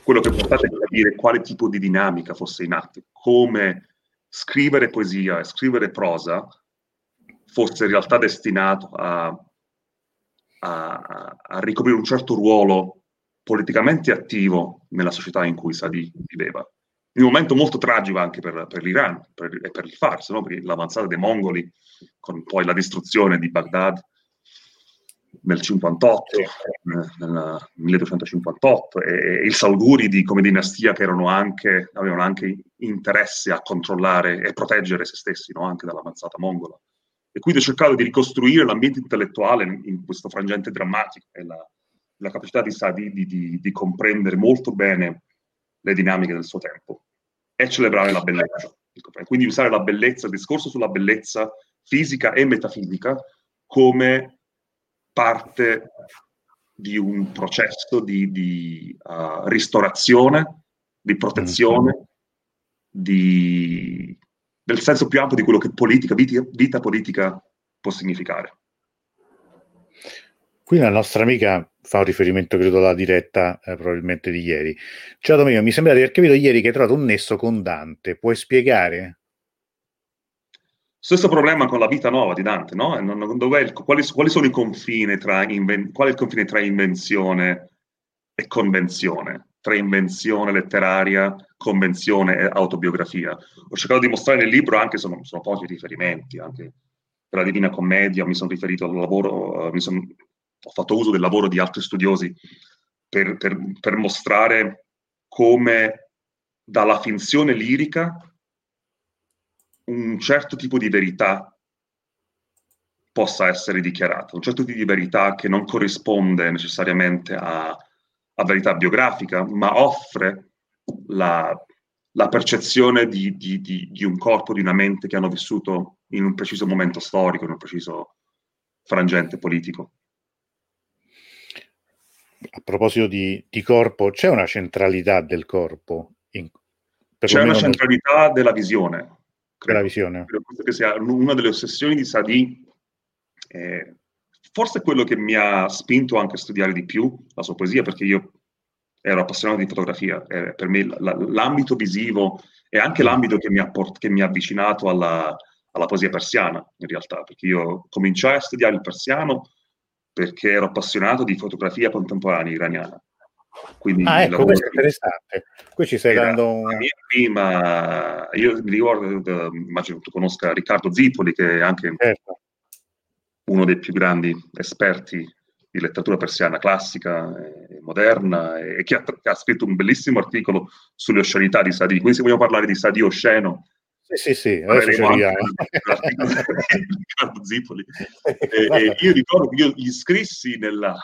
quello che portate a capire quale tipo di dinamica fosse in atto, come scrivere poesia e scrivere prosa fosse in realtà destinato a, a, a ricoprire un certo ruolo politicamente attivo nella società in cui Sadi viveva. In un momento molto tragico anche per, per l'Iran per, e per il Fars, no? perché l'avanzata dei mongoli con poi la distruzione di Baghdad nel 58, nel 1258, e il Sauguridi come dinastia che anche, avevano anche interesse a controllare e proteggere se stessi no? anche dall'avanzata mongola. E quindi ho cercato di ricostruire l'ambiente intellettuale in, questo frangente drammatico e la, la capacità di, di, di, di comprendere molto bene le dinamiche del suo tempo e celebrare la bellezza. Quindi usare la bellezza, il discorso sulla bellezza fisica e metafisica come parte di un processo di, di uh, ristorazione, di protezione, mm di, del senso più ampio di quello che politica, vita, vita politica può significare.
Qui la nostra amica fa un riferimento, credo, alla diretta eh, probabilmente di ieri. Ciao Domenico, mi sembra di aver capito ieri che hai trovato un nesso con Dante. Puoi spiegare?
Stesso problema con la vita nuova di Dante, no? Il, quali, quali, sono i confini tra, inven, qual è il confine tra invenzione e convenzione? Tra invenzione letteraria, convenzione e autobiografia. Ho cercato di mostrare nel libro, anche sono, sono pochi riferimenti, anche per la Divina Commedia mi sono riferito al lavoro, eh, son, ho fatto uso del lavoro di altri studiosi per, per, per mostrare come dalla finzione lirica un certo tipo di verità possa essere dichiarata, un certo tipo di verità che non corrisponde necessariamente a, a verità biografica, ma offre la, la percezione di, di, di, di, un corpo, di una mente che hanno vissuto in un preciso momento storico, in un preciso frangente politico.
A proposito di, corpo, c'è una centralità del corpo? In,
c'è una centralità nel... della visione,
Credo, visione.
Credo che sia una delle ossessioni di Sadi. Eh, forse quello che mi ha spinto anche a studiare di più la sua poesia, perché io ero appassionato di fotografia, eh, per me la, l'ambito visivo è anche l'ambito che mi ha, port- che mi ha avvicinato alla, alla, poesia persiana, in realtà, perché io cominciai a studiare il persiano perché ero appassionato di fotografia contemporanea iraniana.
Quindi ah, ecco, questo è interessante.
Qui ci stai dando un... prima, io mi ricordo, immagino tu conosca Riccardo Zitoli, che è anche certo. uno dei più grandi esperti di letteratura persiana classica e moderna, e che ha, ha scritto un bellissimo articolo sulle oscenità di Sadi. Quindi se vogliamo parlare di Sadi osceno,
sì, sì, sì, adesso ci Riccardo
Zipoli. Eh, eh, io ricordo che io gli scrissi nella,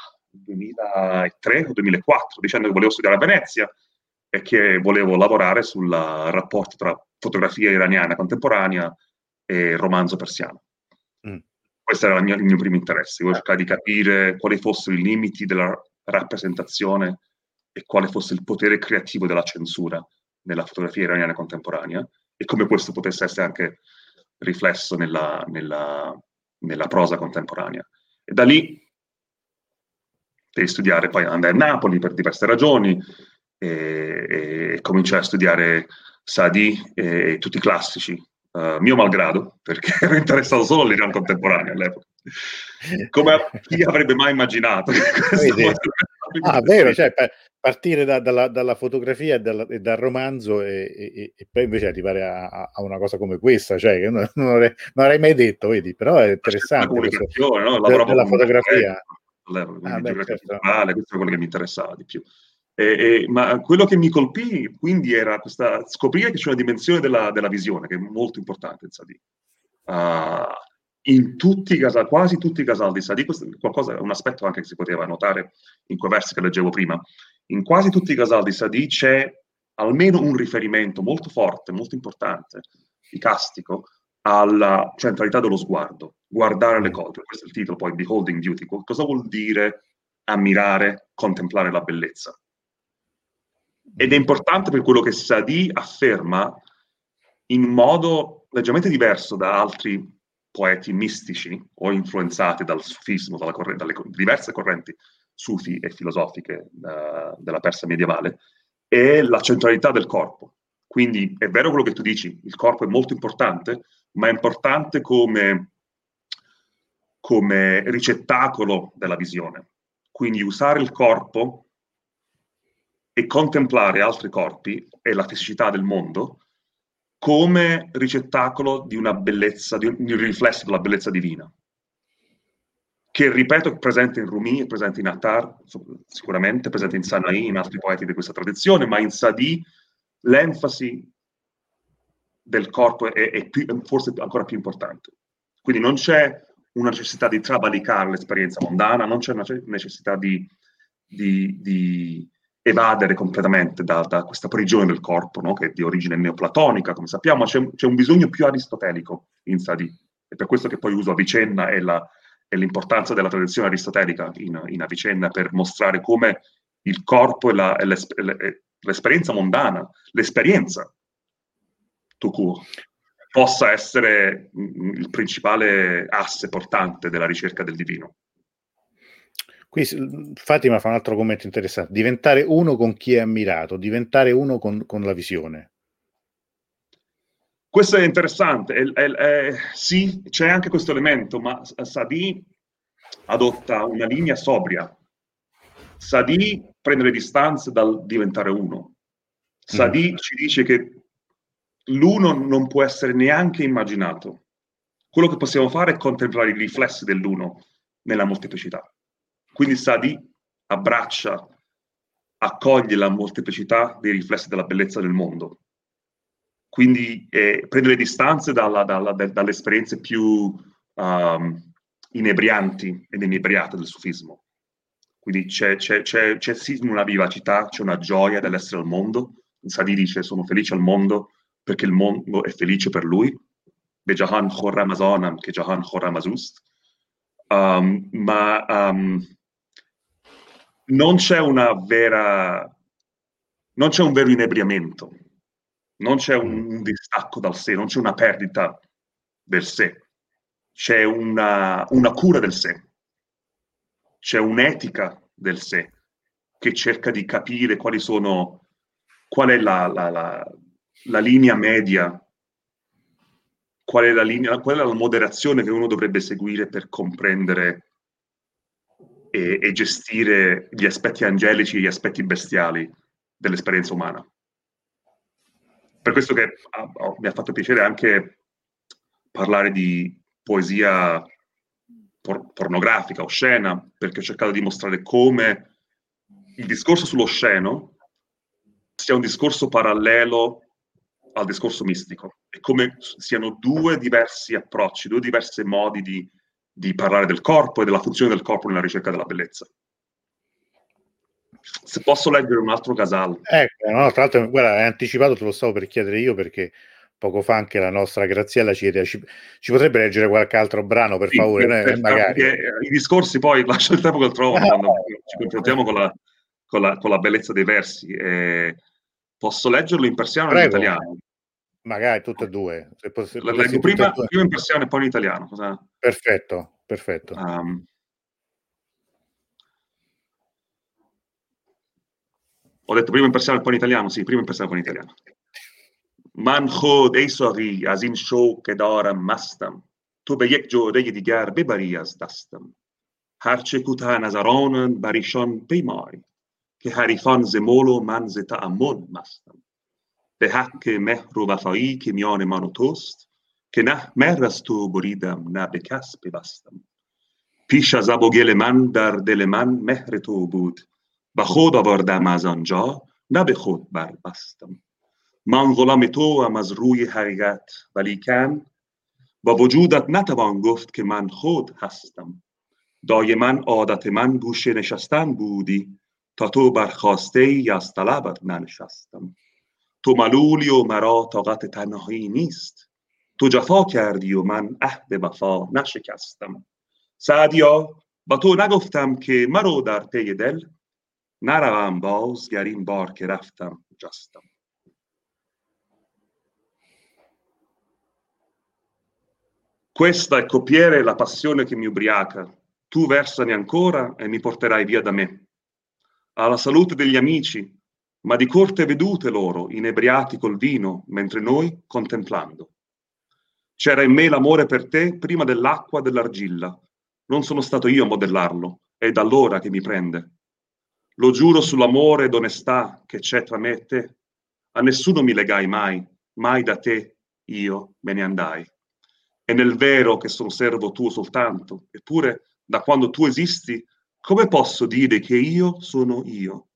2003 o 2004 dicendo che volevo studiare a Venezia e che volevo lavorare sul rapporto tra fotografia iraniana contemporanea e romanzo persiano. Mm. Questo era il mio, il mio primo interesse, volevo eh. cercare di capire quali fossero i limiti della rappresentazione e quale fosse il potere creativo della censura nella fotografia iraniana contemporanea e come questo potesse essere anche riflesso nella, nella, nella prosa contemporanea. E da lì devi studiare, poi andai a Napoli per diverse ragioni e, e cominciai a studiare Sadi e tutti i classici, Uh, mio malgrado, perché ero interessato solo all'Iran contemporaneo all'epoca. Come chi avrebbe mai immaginato?
ah, vero, cioè, per partire da, dalla, dalla, fotografia dalla, e dal romanzo e, e, e, poi invece arrivare a, a, una cosa come questa, cioè, che non, non, avrei, non avrei mai detto, vedi, però è interessante. La comunicazione, questo, no? De, della fotografia.
Te all'epoca, quindi ah, beh, geografia certo. culturale, questo è quello che mi interessava di più. E, e, ma quello che mi colpì quindi era questa, scoprire che c'è una dimensione della, della visione che è molto importante in Sadi. Uh, in tutti casal, quasi tutti i casaldi Sadi, questo è qualcosa, un aspetto anche che si poteva notare in quei versi che leggevo prima, in quasi tutti i casaldi Sadi c'è almeno un riferimento molto forte, molto importante, dicastico, alla centralità dello sguardo guardare le cose, questo è il titolo poi, Beholding Beauty, cosa vuol dire ammirare, contemplare la bellezza? Ed è importante per quello che Sadi afferma in modo leggermente diverso da altri poeti mistici o influenzati dal sufismo, corrente, dalle diverse correnti sufi e filosofiche uh, della Persia medievale, è la centralità del corpo. Quindi è vero quello che tu dici, il corpo è molto importante, ma è importante come come ricettacolo della visione. Quindi usare il corpo e contemplare altri corpi e la fisicità del mondo come ricettacolo di una bellezza, di un riflesso della bellezza divina, che ripeto è presente in Rumi, è presente in Attar, sicuramente, è presente in Sana'i, in altri poeti di questa tradizione, ma in Sadi l'enfasi del corpo è, è più, forse ancora più importante. Quindi non c'è una necessità di travalicare l'esperienza mondana, non c'è una necessità di, di, di evadere completamente da, da, questa prigione del corpo, no? che è di origine neoplatonica, come sappiamo, ma c'è, c'è, un bisogno più aristotelico in Sadi. È per questo che poi uso Avicenna e, la, e l'importanza della tradizione aristotelica in, in Avicenna per mostrare come il corpo e, la, e l'esperienza mondana, l'esperienza, tu cure, possa essere mm, mm, il principale asse portante della ricerca del divino.
Qui Fatima fa un altro commento interessante, diventare uno con chi è ammirato, diventare uno con, con la visione.
Questo è interessante, è, è, è, sì, c'è anche questo elemento, ma Sadi adotta una linea sobria. Sadi prende le distanze dal diventare uno. Sadi mm. ci dice che l'uno non può essere neanche immaginato. Quello che possiamo fare è contemplare i riflessi dell'uno nella molteplicità. Quindi Sadi abbraccia, accoglie la molteplicità dei riflessi della bellezza del mondo. Quindi eh, prende le distanze dalla, dalla, da, dalle esperienze più um, inebrianti ed inebriate del sufismo. Quindi c'è, c'è, c'è, c'è sì una vivacità, c'è una gioia dell'essere al mondo. Sadi dice sono felice al mondo, perché il mondo è felice per lui, Bejahan Khorramazanam che Jahan Khorramazust, um, ma um, non c'è una vera, non c'è un vero inebriamento, non c'è un, un distacco dal sé, non c'è una perdita del sé, c'è una, una cura del sé, c'è un'etica del sé che cerca di capire quali sono, qual è la, la, la la linea media, qual è la, linea, qual è la moderazione che uno dovrebbe seguire per comprendere e, e gestire gli aspetti angelici e gli aspetti bestiali dell'esperienza umana. Per questo che ah, oh, mi ha fatto piacere anche parlare di poesia por- pornografica, oscena, perché ho cercato di mostrare come il discorso sullo sceno sia un discorso parallelo al discorso mistico e come siano due diversi approcci, due diversi modi di, di parlare del corpo e della funzione del corpo nella ricerca della bellezza. Se posso leggere un altro Casal.
Ecco, no, tra l'altro, guarda, hai anticipato, te lo stavo per chiedere io perché poco fa anche la nostra Graziella ci chiedeva ci, ci, potrebbe leggere qualche altro brano per sì, favore per, eh, per, magari.
Eh, i discorsi poi lascio il tempo che trovo ci confrontiamo con, la, con, la, con la, bellezza dei versi eh, Posso leggerlo in persiano Prego. o in italiano?
Magari tutte e due. Se
poss- La leggo prima, prima, in persiano e poi in italiano. Cosa?
Perfetto, perfetto. Um,
ho detto prima in persiano e poi in italiano, sì, prima in persiano e poi in italiano. من خود ای ساقی از این شوق که دارم مستم تو به یک جوره دیگر ببری از دستم هرچه کوته نظرانند بر ایشان که حریفان ز مول و من ز تعمل مستم به حق مهر و وفایی که میان من و توست که نه مهر از تو بریدم نه به کس ببستم پیش از اب و گل من در دل من مهر تو بود و خود آوردم از آنجا نه به خود بربستم من غلام تو هم از روی حقیقت ولیکن با وجودت نتوان گفت که من خود هستم دای من عادت من گوشه نشستن بودی تا تو برخواسته ای از طلبت ننشستم تو ملولی و مرا طاقت تنهایی نیست تو جفا کردی و من عهد وفا نشکستم سعدیا با تو نگفتم که مرو در پی دل نروم باز گر این بار که رفتم جستم Questa è copiere la passione che mi ubriaca. Tu versani ancora e mi porterai via da me alla salute degli amici, ma di corte vedute loro, inebriati col vino, mentre noi contemplando. C'era in me l'amore per te prima dell'acqua dell'argilla. Non sono stato io a modellarlo, è da allora che mi prende. Lo giuro sull'amore ed onestà che c'è tra me e te. A nessuno mi legai mai, mai da te io me ne andai. È nel vero che sono servo tuo soltanto, eppure da quando tu esisti come posso dire che io sono io?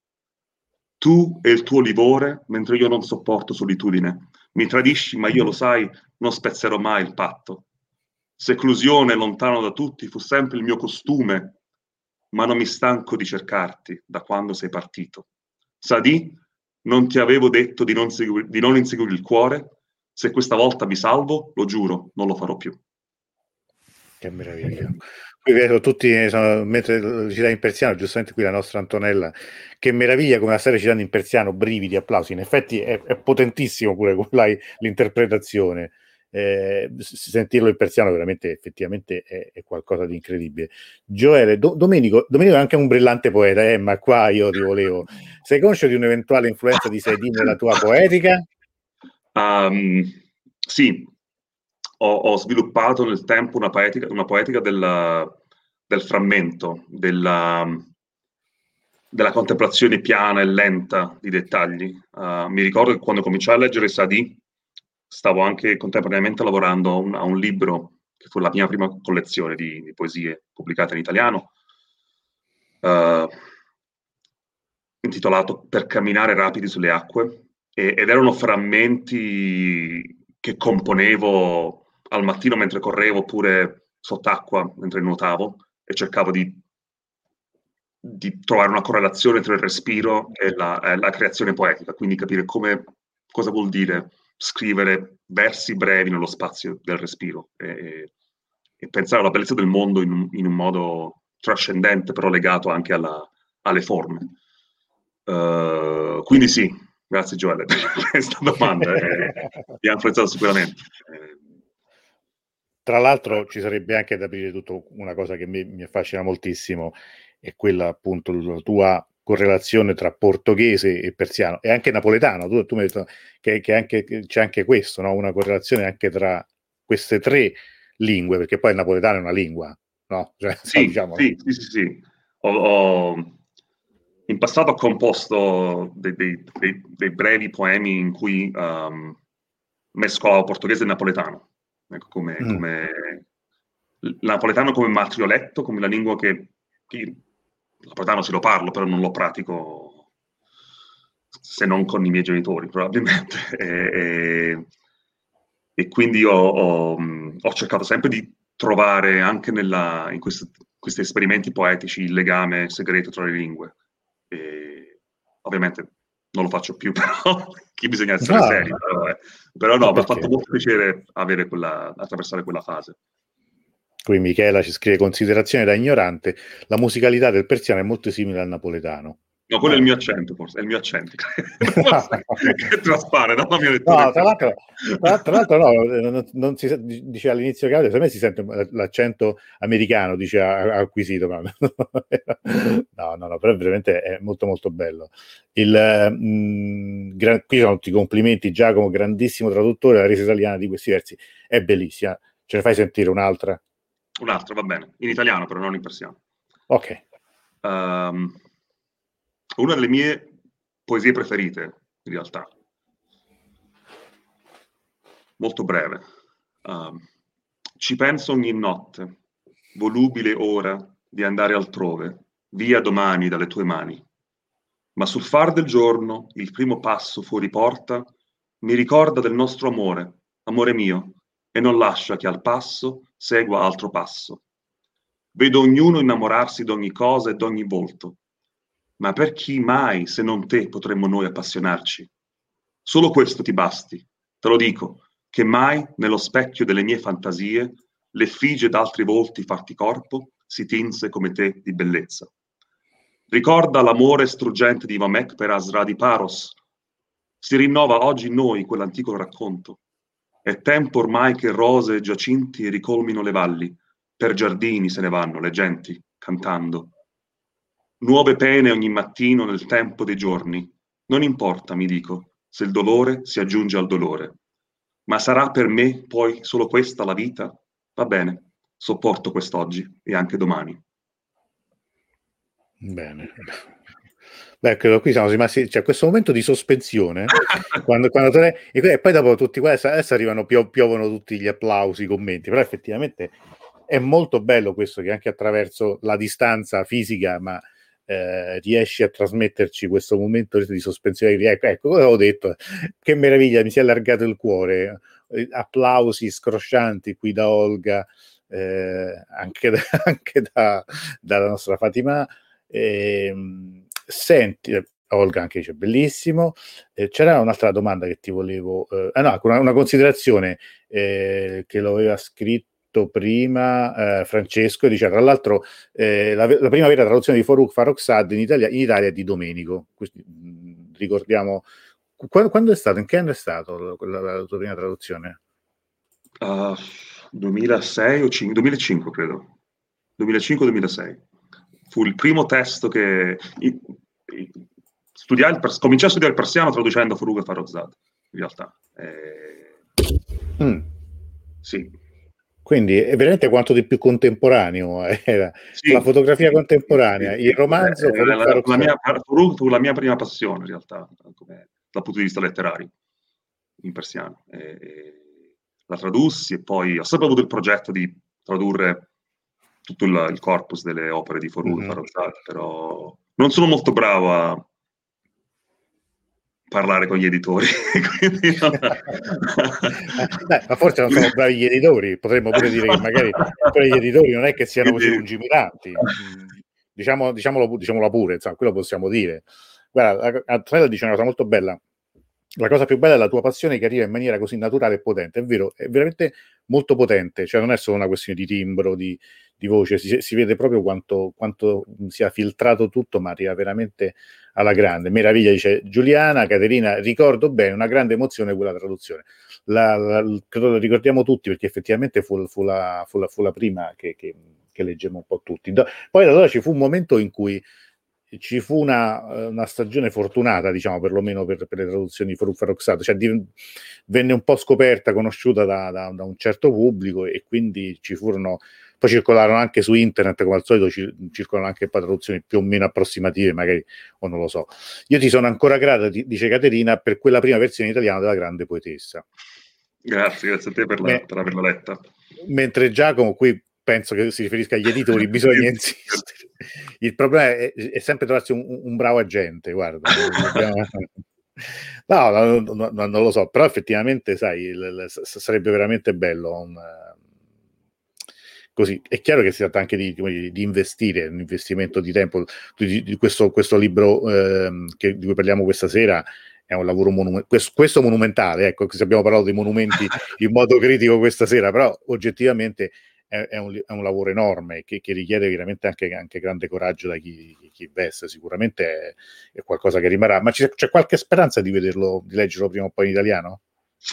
Tu e il tuo livore, mentre io non sopporto solitudine. Mi tradisci, ma io lo sai, non spezzerò mai il patto. Seclusione lontano da tutti fu sempre il mio costume, ma non mi stanco di cercarti da quando sei partito. Sadi, non ti avevo detto di non, segu- di non inseguire il cuore? Se questa volta mi salvo, lo giuro, non lo farò più.
Che meraviglia tutti sono, mentre ci in persiano, giustamente qui la nostra Antonella, che meraviglia come la storia recitando in persiano, brividi, applausi. In effetti è, è potentissimo pure l'interpretazione. Eh, sentirlo in persiano veramente effettivamente è, è qualcosa di incredibile. Gioele, Do, Domenico, Domenico è anche un brillante poeta, eh, ma qua io ti volevo. Sei conscio di un'eventuale influenza di Saidin nella tua poetica? Um,
sì, ho, ho, sviluppato nel tempo una poetica, una poetica della, del frammento, della, della contemplazione piana e lenta di dettagli. Uh, mi ricordo che quando cominciai a leggere Sadi, stavo anche contemporaneamente lavorando a un, a un, libro che fu la mia prima collezione di, di poesie pubblicate in italiano, uh, intitolato Per camminare rapidi sulle acque, e, ed erano frammenti che componevo al mattino mentre correvo oppure sott'acqua mentre nuotavo e cercavo di, di trovare una correlazione tra il respiro e la, eh, la creazione poetica, quindi capire come, cosa vuol dire scrivere versi brevi nello spazio del respiro e, e pensare alla bellezza del mondo in un, in un modo trascendente, però legato anche alla, alle forme. Uh, quindi sì, grazie Joelle per questa domanda, eh, mi ha influenzato sicuramente. Eh,
tra l'altro ci sarebbe anche da aprire tutto una cosa che mi, mi affascina moltissimo, è quella appunto la tua correlazione tra portoghese e persiano e anche napoletano. Tu, tu mi hai detto che, che anche, c'è anche questo, no? una correlazione anche tra queste tre lingue, perché poi il napoletano è una lingua, no?
Cioè, sì, diciamo... sì, sì, sì, sì. Ho, ho... In passato ho composto dei, dei, dei, dei brevi poemi in cui um, ehm, mescolavo portoghese e napoletano ecco, come, mm. come napoletano come matrioletto, come la lingua che, che napoletano se lo parlo, però non lo pratico se non con i miei genitori, probabilmente. E, e, e quindi ho, ho, mm, ho, cercato sempre di trovare anche nella, in questi, questi, esperimenti poetici il legame segreto tra le lingue. E, ovviamente non lo faccio più, però chi bisogna essere ah, seri, però, eh. però no, mi ha fatto molto piacere quella, attraversare quella fase.
Qui Michela ci scrive considerazione da ignorante, la musicalità del persiano è molto simile al napoletano.
No, quello eh. è il mio accento, forse, è il mio accento che traspare dalla mia lettura. No,
tra l'altro, tra l'altro no, eh, non, non si, dice all'inizio che secondo me si sente eh, l'accento americano, dice ha acquisito, ma no, no, no, però veramente è molto molto bello. Il, mh, mm, gran, qui sono tutti i complimenti, Giacomo, grandissimo traduttore la resa italiana di questi versi, è bellissima, ce ne fai sentire un'altra?
Un'altra, va bene, in italiano però, non in persiano.
Ok. Um,
una delle mie poesie preferite, in realtà. Molto breve. Um, ci penso ogni notte, volubile ora di andare altrove, via domani dalle tue mani. Ma sul far del giorno, il primo passo fuori porta, mi ricorda del nostro amore, amore mio, e non lascia che al passo segua altro passo. Vedo ognuno innamorarsi d'ogni cosa e d'ogni volto, ma per chi mai, se non te, potremmo noi appassionarci? Solo questo ti basti, te lo dico, che mai nello specchio delle mie fantasie l'effigie d'altri volti farti corpo si tinse come te di bellezza. Ricorda l'amore struggente di Vamek per Asradi Paros. Si rinnova oggi in noi quell'antico racconto. È tempo ormai che rose e giacinti ricolmino le valli, per giardini se ne vanno le genti, cantando Nuove pene ogni mattino nel tempo dei giorni. Non importa, mi dico, se il dolore si aggiunge al dolore. Ma sarà per me poi solo questa la vita? Va bene, sopporto quest'oggi e anche domani.
Bene. Beh, credo qui siamo rimasti, cioè questo momento di sospensione, quando, quando torna, e, poi dopo tutti questi, adesso arrivano, piovono tutti gli applausi, i commenti, però effettivamente è molto bello questo che anche attraverso la distanza fisica, ma eh, riesci a trasmetterci questo momento di sospensione di ecco, ecco come avevo detto, che meraviglia, mi si è allargato il cuore, eh, applausi scroscianti qui da Olga, eh, anche, da, anche da, dalla nostra Fatima. Eh, senti, Olga anche dice bellissimo. Eh, c'era un'altra domanda che ti volevo, eh, ah no, una, una considerazione eh, che lo aveva scritto detto prima eh, Francesco, dice tra l'altro eh, la, la, prima vera traduzione di Farouk Farrokhzad in Italia, in Italia è di Domenico, Questi, mm, ricordiamo quando, quando, è stato, in che anno è stata la, la, la, tua prima traduzione? Uh,
ah, 2006 o 5, 2005 credo, 2005-2006. Fu il primo testo che... I, i, studiai pers- cominciai a studiare il persiano traducendo Farouk Farrokhzad, in realtà. Eh,
mm. Sì, quindi è veramente quanto di più contemporaneo era sì, la fotografia sì, contemporanea, sì, il romanzo. Era, eh, eh, la, la,
la, fu la, mia, prima passione in realtà, come, dal punto di vista letterario, in persiano. E, e la tradussi e poi ho sempre avuto il progetto di tradurre tutto il, il corpus delle opere di Forul mm-hmm. Farozat, però non sono molto bravo a parlare con gli editori.
Quindi, Beh, ma forse non sono bravi gli editori, potremmo pure dire che magari gli editori non è che siano così lungimiranti. Diciamo, diciamola, diciamola pure, insomma, quello possiamo dire. Guarda, Antonella dice una cosa molto bella. La cosa più bella è la tua passione che arriva in maniera così naturale e potente. È vero, è veramente molto potente, cioè non è solo una questione di timbro, di, di voce, si, si vede proprio quanto, quanto, sia filtrato tutto, ma arriva veramente alla grande. Meraviglia, dice Giuliana, Caterina, ricordo bene, una grande emozione quella traduzione. La, la, credo lo ricordiamo tutti perché effettivamente fu, fu, la, fu, fu la, prima che, che, che, leggemmo un po' tutti. Do, poi allora ci fu un momento in cui ci fu una, una, stagione fortunata, diciamo, perlomeno per, per le traduzioni Ferroxato, cioè di, venne un po' scoperta, conosciuta da, da, da, un certo pubblico e quindi ci furono poi circolarono anche su internet, come al solito ci, circolano anche poi traduzioni più o meno approssimative, magari, o non lo so. Io ti sono ancora grata, dice Caterina, per quella prima versione italiana della grande poetessa.
Grazie, grazie a te per, la, per averla letta.
Mentre Giacomo, qui penso che si riferisca agli editori, bisogna insistere. Il problema è, è sempre trovarsi un, un, bravo agente, guarda. no, no, no, non lo so, però effettivamente, sai, il, il, sarebbe veramente bello un, così. È chiaro che si tratta anche di, di, investire, un investimento di tempo. Di, questo, questo, libro eh, che, di cui parliamo questa sera è un lavoro monumentale, questo, questo, monumentale, ecco, se abbiamo parlato dei monumenti in modo critico questa sera, però oggettivamente è, è, un, è un, lavoro enorme che, che richiede veramente anche, anche, grande coraggio da chi, chi investe, sicuramente è, è, qualcosa che rimarrà, ma c'è, c'è qualche speranza di vederlo, di leggerlo prima o poi in italiano?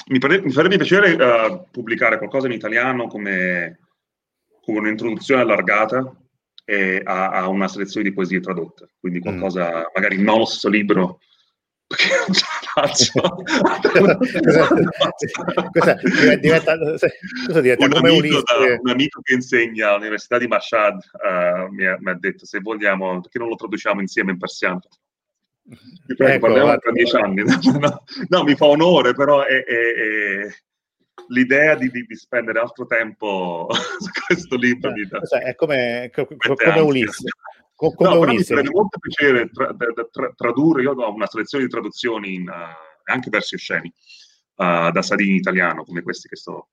Mi, mi, farebbe piacere uh, pubblicare qualcosa in italiano come con un'introduzione allargata e a, a, una selezione di poesie tradotte, quindi mm. qualcosa, mm. magari il nostro libro, non ce la faccio. cosa diventa un, amico che insegna all'Università di Mashhad uh, mi, ha, mi, ha, detto se vogliamo, perché non lo traduciamo insieme in persiano? Mi prego, ecco, parliamo tra dieci anni. No, no, no, mi fa onore, però è, è, è l'idea di, di, di, spendere altro tempo su questo libro. Cioè,
da, cioè, è come, co, come Ulisse.
Co, come no, Ulisse. mi prende molto piacere tra, tra, tra, tradurre, io ho una selezione di traduzioni in, uh, anche versi osceni uh, da Sadini in italiano, come questi che sto,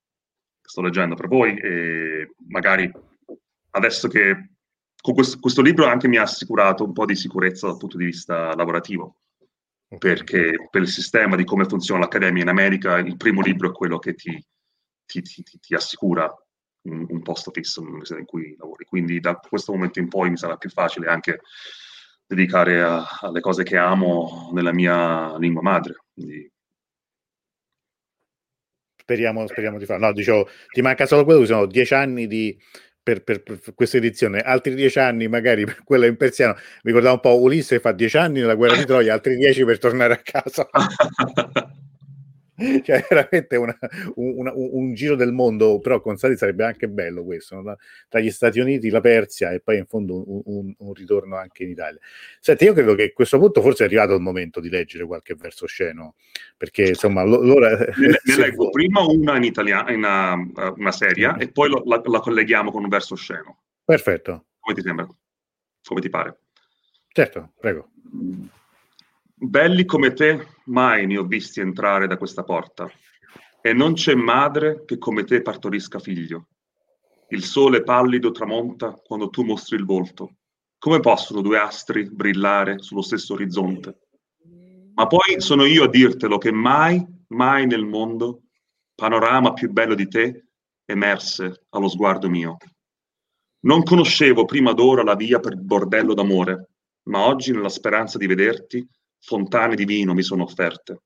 che sto leggendo per voi, e magari adesso che con questo, questo libro anche mi ha assicurato un po' di sicurezza dal punto di vista lavorativo perché per il sistema di come funziona l'accademia in America il primo libro è quello che ti, ti, ti, ti assicura un, un, posto fisso nell'università in cui lavori. Quindi da questo momento in poi mi sarà più facile anche dedicare a, alle cose che amo nella mia lingua madre. Quindi...
Speriamo, speriamo di farlo. No, dicevo, ti manca solo quello, sono dieci anni di per, per, per, questa edizione, altri dieci anni magari per quella in persiano. Ricordavo un po' Ulisse fa dieci anni nella guerra di Troia, altri dieci per tornare a casa. cioè veramente una, una, un, un, giro del mondo, però con Sarri sarebbe anche bello questo, no? tra gli Stati Uniti, la Persia e poi in fondo un, un, un, ritorno anche in Italia. Senti, io credo che a questo punto forse è arrivato il momento di leggere qualche verso sceno, perché insomma l-
Ne, ne leggo prima una in italiano, una, eh, una seria, e poi lo, la, la colleghiamo con un verso sceno.
Perfetto.
Come ti sembra? Come ti pare?
Certo, prego.
Belli come te mai ne ho visti entrare da questa porta, e non c'è madre che come te partorisca figlio. Il sole pallido tramonta quando tu mostri il volto. Come possono due astri brillare sullo stesso orizzonte? Ma poi sono io a dirtelo che mai, mai nel mondo panorama più bello di te emerse allo sguardo mio. Non conoscevo prima d'ora la via per il bordello d'amore, ma oggi, nella speranza di vederti, fontane di vino mi sono offerte.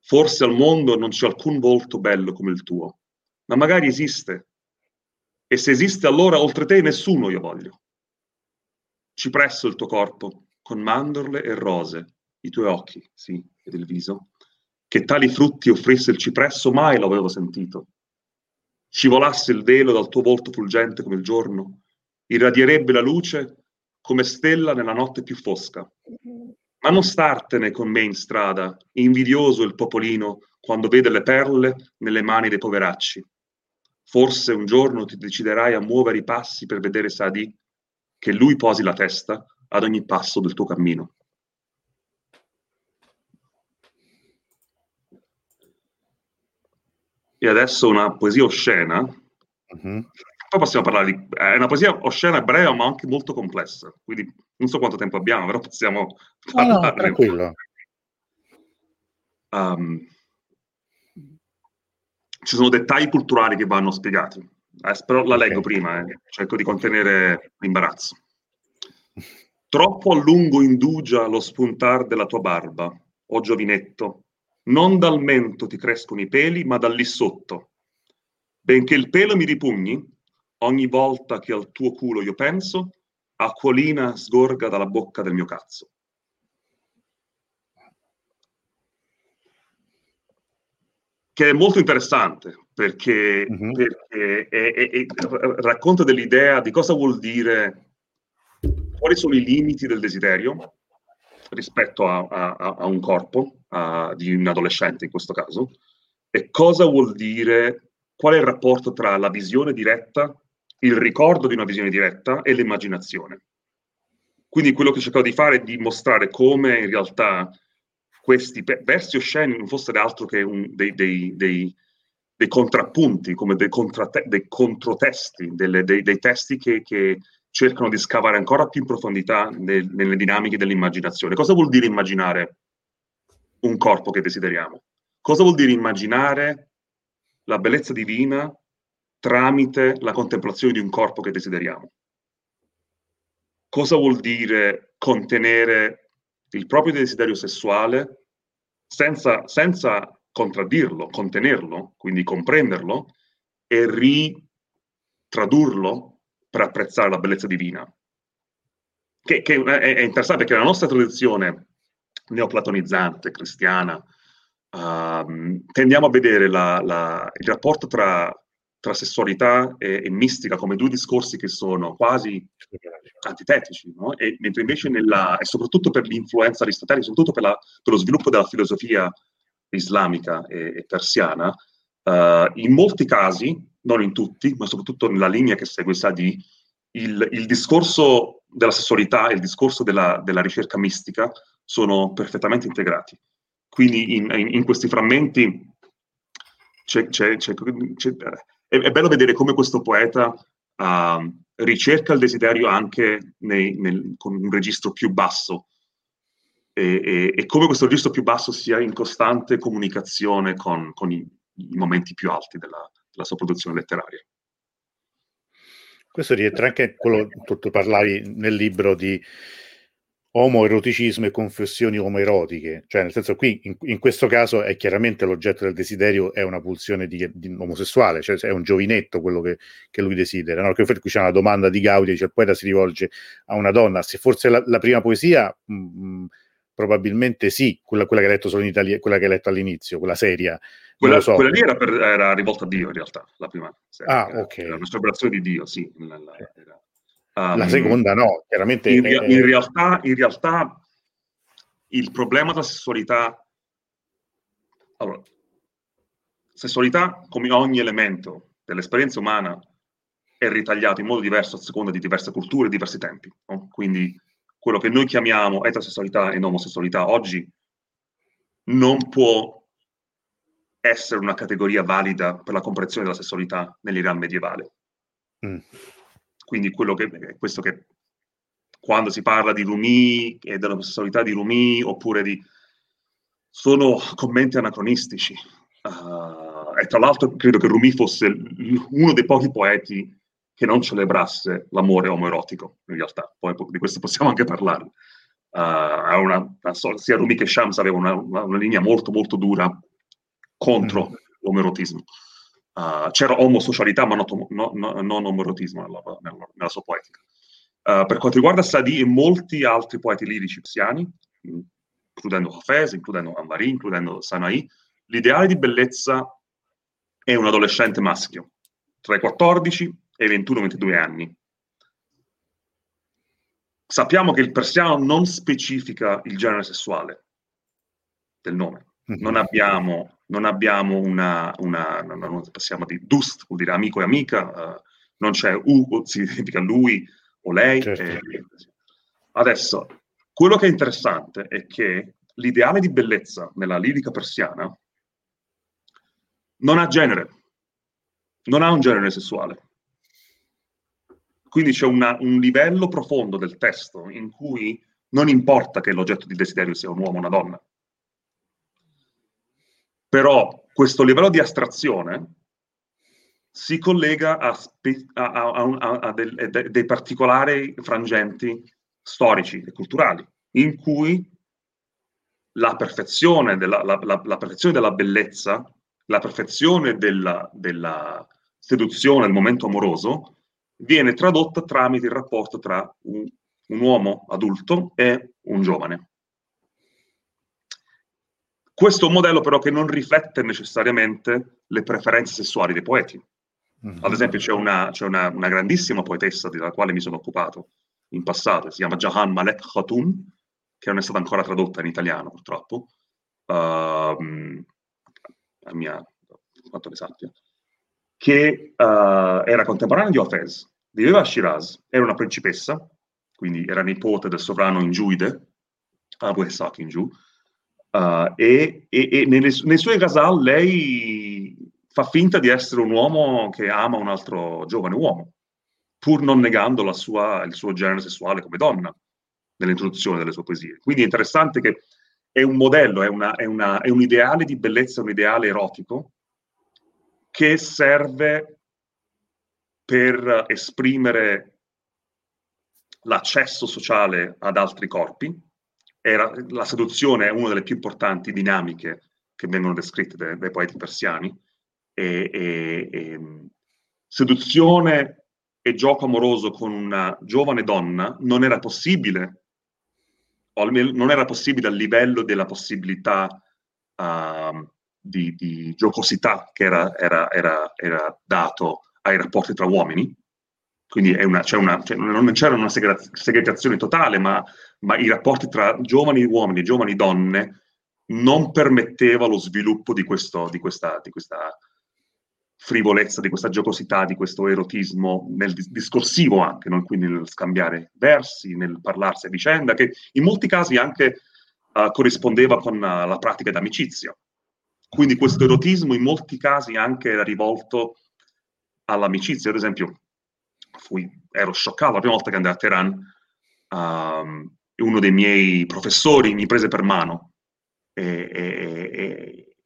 Forse al mondo non c'è alcun volto bello come il tuo, ma magari esiste. E se esiste allora oltre te nessuno io voglio. Ci presso il tuo corpo, con mandorle e rose, i tuoi occhi, sì, ed il viso. Che tali frutti offrisse il cipresso mai l'avevo sentito. Scivolasse il velo dal tuo volto fulgente come il giorno, irradierebbe la luce come stella nella notte più fosca. Ma non startene con me in strada, invidioso il popolino quando vede le perle nelle mani dei poveracci. Forse un giorno ti deciderai a muovere i passi per vedere Sadi, che lui posi la testa ad ogni passo del tuo cammino. E adesso una poesia oscena, uh-huh. Poi possiamo parlare di... Eh, è una poesia oscena, ebrea, ma anche molto complessa. Quindi non so quanto tempo abbiamo, però possiamo parlare. No, no, um, ci sono dettagli culturali che vanno spiegati. Eh, però la leggo okay. prima, eh. cerco di contenere l'imbarazzo. Troppo a lungo indugia lo spuntar della tua barba, o oh giovinetto. Non dal mento ti crescono i peli, ma da lì sotto. Benché il pelo mi ripugni, Ogni volta che al tuo culo io penso, acquolina sgorga dalla bocca del mio cazzo. Che è molto interessante perché, mm-hmm. perché è, è, è, racconta dell'idea di cosa vuol dire, quali sono i limiti del desiderio rispetto a, a, a un corpo, a, di un adolescente in questo caso, e cosa vuol dire, qual è il rapporto tra la visione diretta il ricordo di una visione diretta e l'immaginazione. Quindi quello che cercavo di fare è di mostrare come in realtà questi versi osceni non fossero altro che un, dei, dei, dei, dei, contrappunti, come dei, contrate, dei controtesti, delle, dei, testi che, che, cercano di scavare ancora più in profondità nel, nelle dinamiche dell'immaginazione. Cosa vuol dire immaginare un corpo che desideriamo? Cosa vuol dire immaginare la bellezza divina tramite la contemplazione di un corpo che desideriamo. Cosa vuol dire contenere il proprio desiderio sessuale senza, senza contraddirlo, contenerlo, quindi comprenderlo e ritradurlo per apprezzare la bellezza divina? Che, che è interessante perché la nostra tradizione neoplatonizzante, cristiana, Uh, tendiamo a vedere la, la, il rapporto tra tra sessualità e, e, mistica come due discorsi che sono quasi antitetici, no? e, mentre invece nella, e soprattutto per l'influenza aristoteliche, soprattutto per, la, per, lo sviluppo della filosofia islamica e, e persiana, uh, in molti casi, non in tutti, ma soprattutto nella linea che segue Sadi, il, il discorso della sessualità e il discorso della, della ricerca mistica sono perfettamente integrati. Quindi in, in, in questi frammenti c'è, c'è, c'è, è, è bello vedere come questo poeta uh, ricerca il desiderio anche nei, nel, con un registro più basso e, e, e, come questo registro più basso sia in costante comunicazione con, con i, i, momenti più alti della, della sua produzione letteraria.
Questo rientra anche quello, tu, tu parlavi nel libro di omoeroticismo e confessioni omoerotiche, cioè nel senso qui in, in, questo caso è chiaramente l'oggetto del desiderio è una pulsione di, di omosessuale, cioè è un giovinetto quello che, che lui desidera, no? Che qui c'è una domanda di Gaudi, dice il poeta si rivolge a una donna, se forse la, la prima poesia mh, mm, mm, probabilmente sì, quella, quella, che ha letto solo in Italia, quella che ha letto all'inizio, quella seria.
Quella, so. quella lì era, per, era, rivolta a Dio in realtà, la prima.
Serie, ah, ok.
Era una celebrazione di Dio, sì. La, la, eh.
era Um, la seconda no, chiaramente.
In, è... in, realtà, in realtà il problema della sessualità... Allora, sessualità come ogni elemento dell'esperienza umana è ritagliato in modo diverso a seconda di diverse culture e diversi tempi. No? Quindi quello che noi chiamiamo eterosessualità e omosessualità oggi non può essere una categoria valida per la comprensione della sessualità nell'Iran medievale. Mm. Quindi che, è eh, questo che quando si parla di Rumi e della sessualità di Rumi oppure di... sono commenti anacronistici. Uh, e tra l'altro credo che Rumi fosse uno dei pochi poeti che non celebrasse l'amore omoerotico, in realtà, poi di questo possiamo anche parlare. Uh, ah, una, una, sia Rumi che Shams avevano una, una, linea molto molto dura contro mm. l'omerotismo uh, c'era omosocialità ma non, no, no, non omoerotismo nella, nella, nella, sua poetica. Uh, per quanto riguarda Sadi e molti altri poeti lirici persiani, mm, includendo Hafez, includendo Anvari, includendo Sana'i, l'ideale di bellezza è un adolescente maschio, tra i 14 e i 21-22 anni, sappiamo che il persiano non specifica il genere sessuale del nome. Non mhm. abbiamo non abbiamo una, una non, non passiamo di dust, vuol dire amico e amica, uh, non c'è u, si identifica lui o lei. Certo. E, eh, adesso, quello che è interessante è che l'ideale di bellezza nella lirica persiana non ha genere, non ha un genere sessuale. Quindi c'è una, un livello profondo del testo in cui non importa che l'oggetto di desiderio sia un uomo o una donna, però questo livello di astrazione si collega a, spe- a, a, a del, de- dei particolari frangenti storici e culturali, in cui la perfezione della, la, la, la perfezione della bellezza, la perfezione della, della seduzione, il momento amoroso, viene tradotta tramite il rapporto tra un, un uomo adulto e un giovane. Questo è un modello però che non riflette necessariamente le preferenze sessuali dei poeti. Mm-hmm. Ad esempio c'è una, c'è una, una grandissima poetessa della quale mi sono occupato in passato, si chiama Jahan Malek Khatun, che non è stata ancora tradotta in italiano purtroppo, uh, ehm, a mia, quanto ne sappia, che uh, era contemporanea di Hafez, viveva a Shiraz, era una principessa, quindi era nipote del sovrano Ingiuide, Abu Ishaq in giù, Uh, e, e, e nelle, nei suoi casal lei fa finta di essere un uomo che ama un altro giovane uomo, pur non negando sua, il suo genere sessuale come donna nell'introduzione delle sue poesie. Quindi è interessante che è un modello, è, una, è, una, è un ideale di bellezza, un ideale erotico che serve per esprimere l'accesso sociale ad altri corpi, era, la seduzione è una delle più importanti dinamiche che vengono descritte dai, dai poeti persiani. E, e, e, seduzione e gioco amoroso con una giovane donna non era possibile, o almeno non era possibile a livello della possibilità uh, di, di, giocosità che era, era, era, era, dato ai rapporti tra uomini. Quindi una, c'è una, c'è, cioè non c'era una segregazione totale, ma ma i rapporti tra giovani uomini e giovani donne non permetteva lo sviluppo di, questo, di, questa, di questa frivolezza, di questa giocosità, di questo erotismo nel discorsivo anche, no? quindi nel scambiare versi, nel parlarsi a vicenda, che in molti casi anche uh, corrispondeva con uh, la pratica d'amicizia. Quindi questo erotismo in molti casi anche era rivolto all'amicizia. Ad esempio, fui, ero scioccato la prima volta che andai a Teheran, um, uno dei miei professori mi prese per mano e, e, e,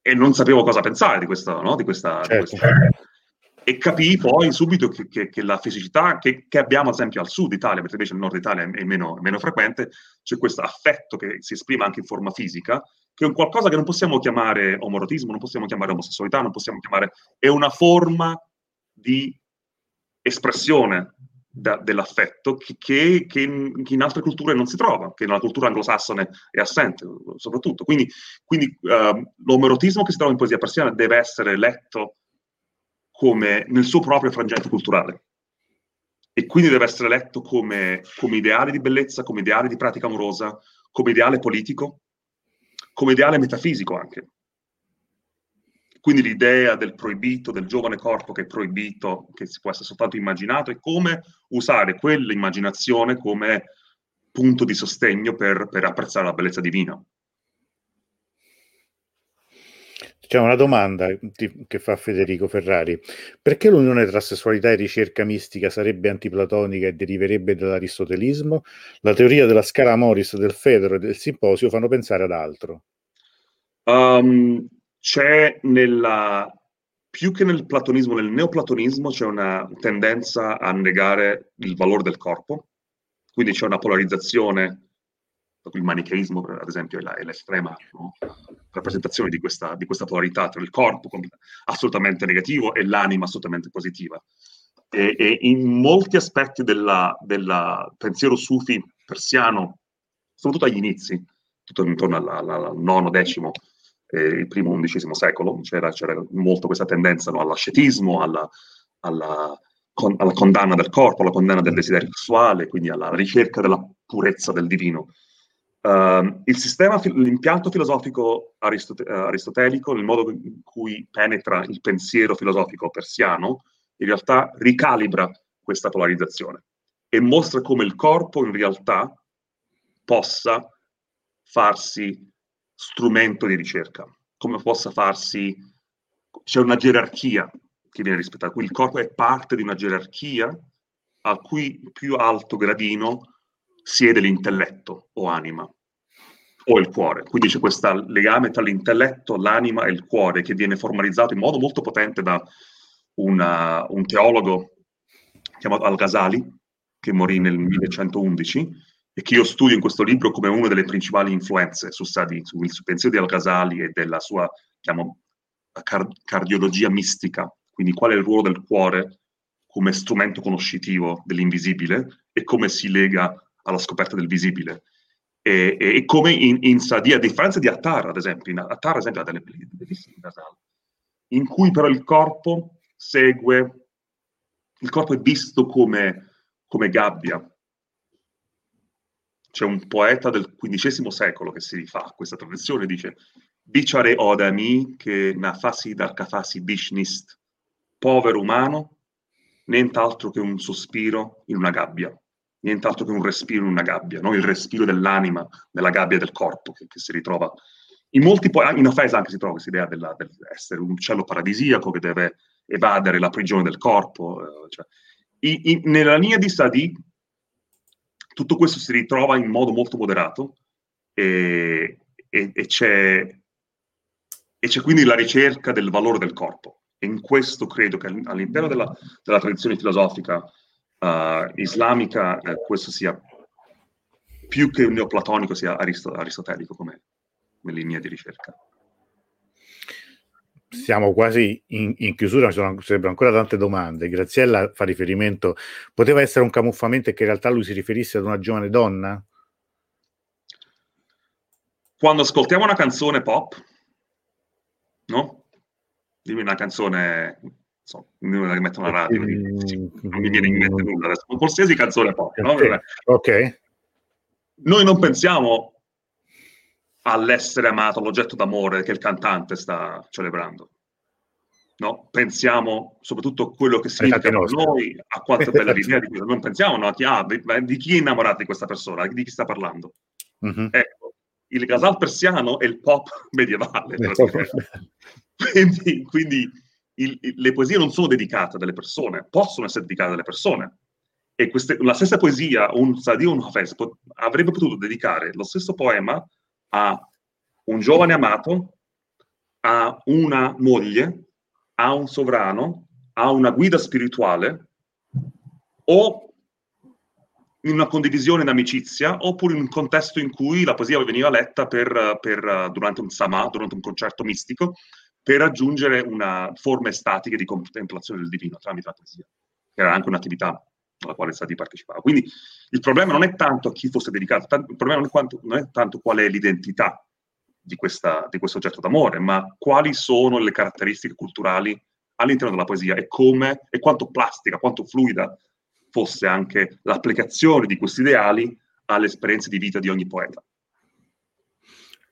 e non sapevo cosa pensare di questa... No? Di questa, certo. di questa... E capii poi subito che, che, che la fisicità che, che, abbiamo ad esempio al sud Italia, mentre invece nel nord Italia è meno, è meno frequente, c'è questo affetto che si esprime anche in forma fisica, che è un qualcosa che non possiamo chiamare omorotismo, non possiamo chiamare omosessualità, non possiamo chiamare... è una forma di espressione da, dell'affetto che, che, che, in altre culture non si trova, che nella cultura anglosassone è assente, soprattutto. Quindi, quindi uh, l'omerotismo che si trova in poesia persiana deve essere letto come nel suo proprio frangente culturale. E quindi deve essere letto come, come ideale di bellezza, come ideale di pratica amorosa, come ideale politico, come ideale metafisico anche. Quindi l'idea del proibito, del giovane corpo che è proibito, che si può essere soltanto immaginato, e come usare quell'immaginazione come punto di sostegno per, per apprezzare la bellezza divina.
C'è una domanda che fa Federico Ferrari. Perché l'unione tra sessualità e ricerca mistica sarebbe antiplatonica e deriverebbe dall'aristotelismo? La teoria della scala Morris, del Fedro e del Simposio fanno pensare ad altro.
Um, c'è nella, più che nel platonismo, nel neoplatonismo c'è una tendenza a negare il valore del corpo, quindi c'è una polarizzazione, il manicheismo ad esempio è, la, è l'estrema no? rappresentazione di questa, di questa, polarità tra il corpo assolutamente negativo e l'anima assolutamente positiva. E, e in molti aspetti del pensiero sufi persiano, soprattutto agli inizi, tutto intorno al nono, decimo, eh, il primo undicesimo secolo, c'era, c'era molto questa tendenza no, all'ascetismo, alla, alla, con, alla, condanna del corpo, alla condanna del mm. desiderio sessuale, quindi alla ricerca della purezza del divino. Uh, sistema, l'impianto filosofico aristote- eh, aristotelico, il modo in cui penetra il pensiero filosofico persiano, in realtà ricalibra questa polarizzazione e mostra come il corpo in realtà possa farsi strumento di ricerca, come possa farsi, c'è una gerarchia che viene rispettata, quindi il corpo è parte di una gerarchia a cui più alto gradino siede l'intelletto o anima o il cuore. Quindi c'è questo legame tra l'intelletto, l'anima e il cuore che viene formalizzato in modo molto potente da una, un teologo chiamato Al-Ghazali, che morì nel 1111, e che io studio in questo libro come una delle principali influenze su Sadi, sul pensiero di Al-Ghazali e della sua chiamo, car- cardiologia mistica, quindi qual è il ruolo del cuore come strumento conoscitivo dell'invisibile e come si lega alla scoperta del visibile. E, e, e come in, in Sadi, a differenza di Attar, ad esempio, in Attar, ad esempio, ha delle bellissime nasali, in cui però il corpo segue, il corpo è visto come, come gabbia, c'è un poeta del XV secolo che si rifà a questa tradizione, dice Bicciare odami che nafasi dal cafasi bishnist, povero umano, nient'altro che un sospiro in una gabbia, nient'altro che un respiro in una gabbia, no? il respiro dell'anima nella gabbia del corpo che, che si ritrova. In molti poeti, in Ofesa anche si trova questa idea dell'essere un uccello paradisiaco che deve evadere la prigione del corpo. Eh, cioè. I, i, nella linea di Sadi tutto questo si ritrova in modo molto moderato e, e, e, c'è, e c'è quindi la ricerca del valore del corpo. E in questo credo che all'interno della, della tradizione filosofica uh, islamica eh, questo sia più che neoplatonico, sia aristotelico come linea di ricerca
siamo quasi in, in chiusura, ci sono sarebbero ancora tante domande. Graziella fa riferimento, poteva essere un camuffamento e che in realtà lui si riferisse ad una giovane donna?
Quando ascoltiamo una canzone pop, no? Dimmi una canzone, insomma, me la metto una radio, mm-hmm. non mi viene in mente nulla adesso, qualsiasi canzone pop, no?
Ok.
Noi non pensiamo all'essere amato, all'oggetto d'amore che il cantante sta celebrando. No? pensiamo soprattutto a quello che significa per noi, a quanto bella l'idea di questo. Non pensiamo no, a chi, ah, di, chi è innamorato di questa persona, di chi sta parlando. Mm-hmm. Ecco, il casal persiano è il pop medievale. quindi, quindi il, il, le poesie non sono dedicate alle persone, possono essere dedicate alle persone. E queste, la stessa poesia, un Sadi o avrebbe potuto dedicare lo stesso poema a un giovane amato, a una moglie, a un sovrano, a una guida spirituale o in una condivisione d'amicizia oppure in un contesto in cui la poesia veniva letta per, per, durante un samà, durante un concerto mistico, per raggiungere una forma estatica di contemplazione del divino tramite la poesia, che era anche un'attività alla quale Sadi partecipava. Quindi il problema non è tanto a chi fosse dedicato, tanto, il problema non è, quanto, non è, tanto qual è l'identità di, questa, di questo oggetto d'amore, ma quali sono le caratteristiche culturali all'interno della poesia e come e quanto plastica, quanto fluida fosse anche l'applicazione di questi ideali alle esperienze di vita di ogni poeta.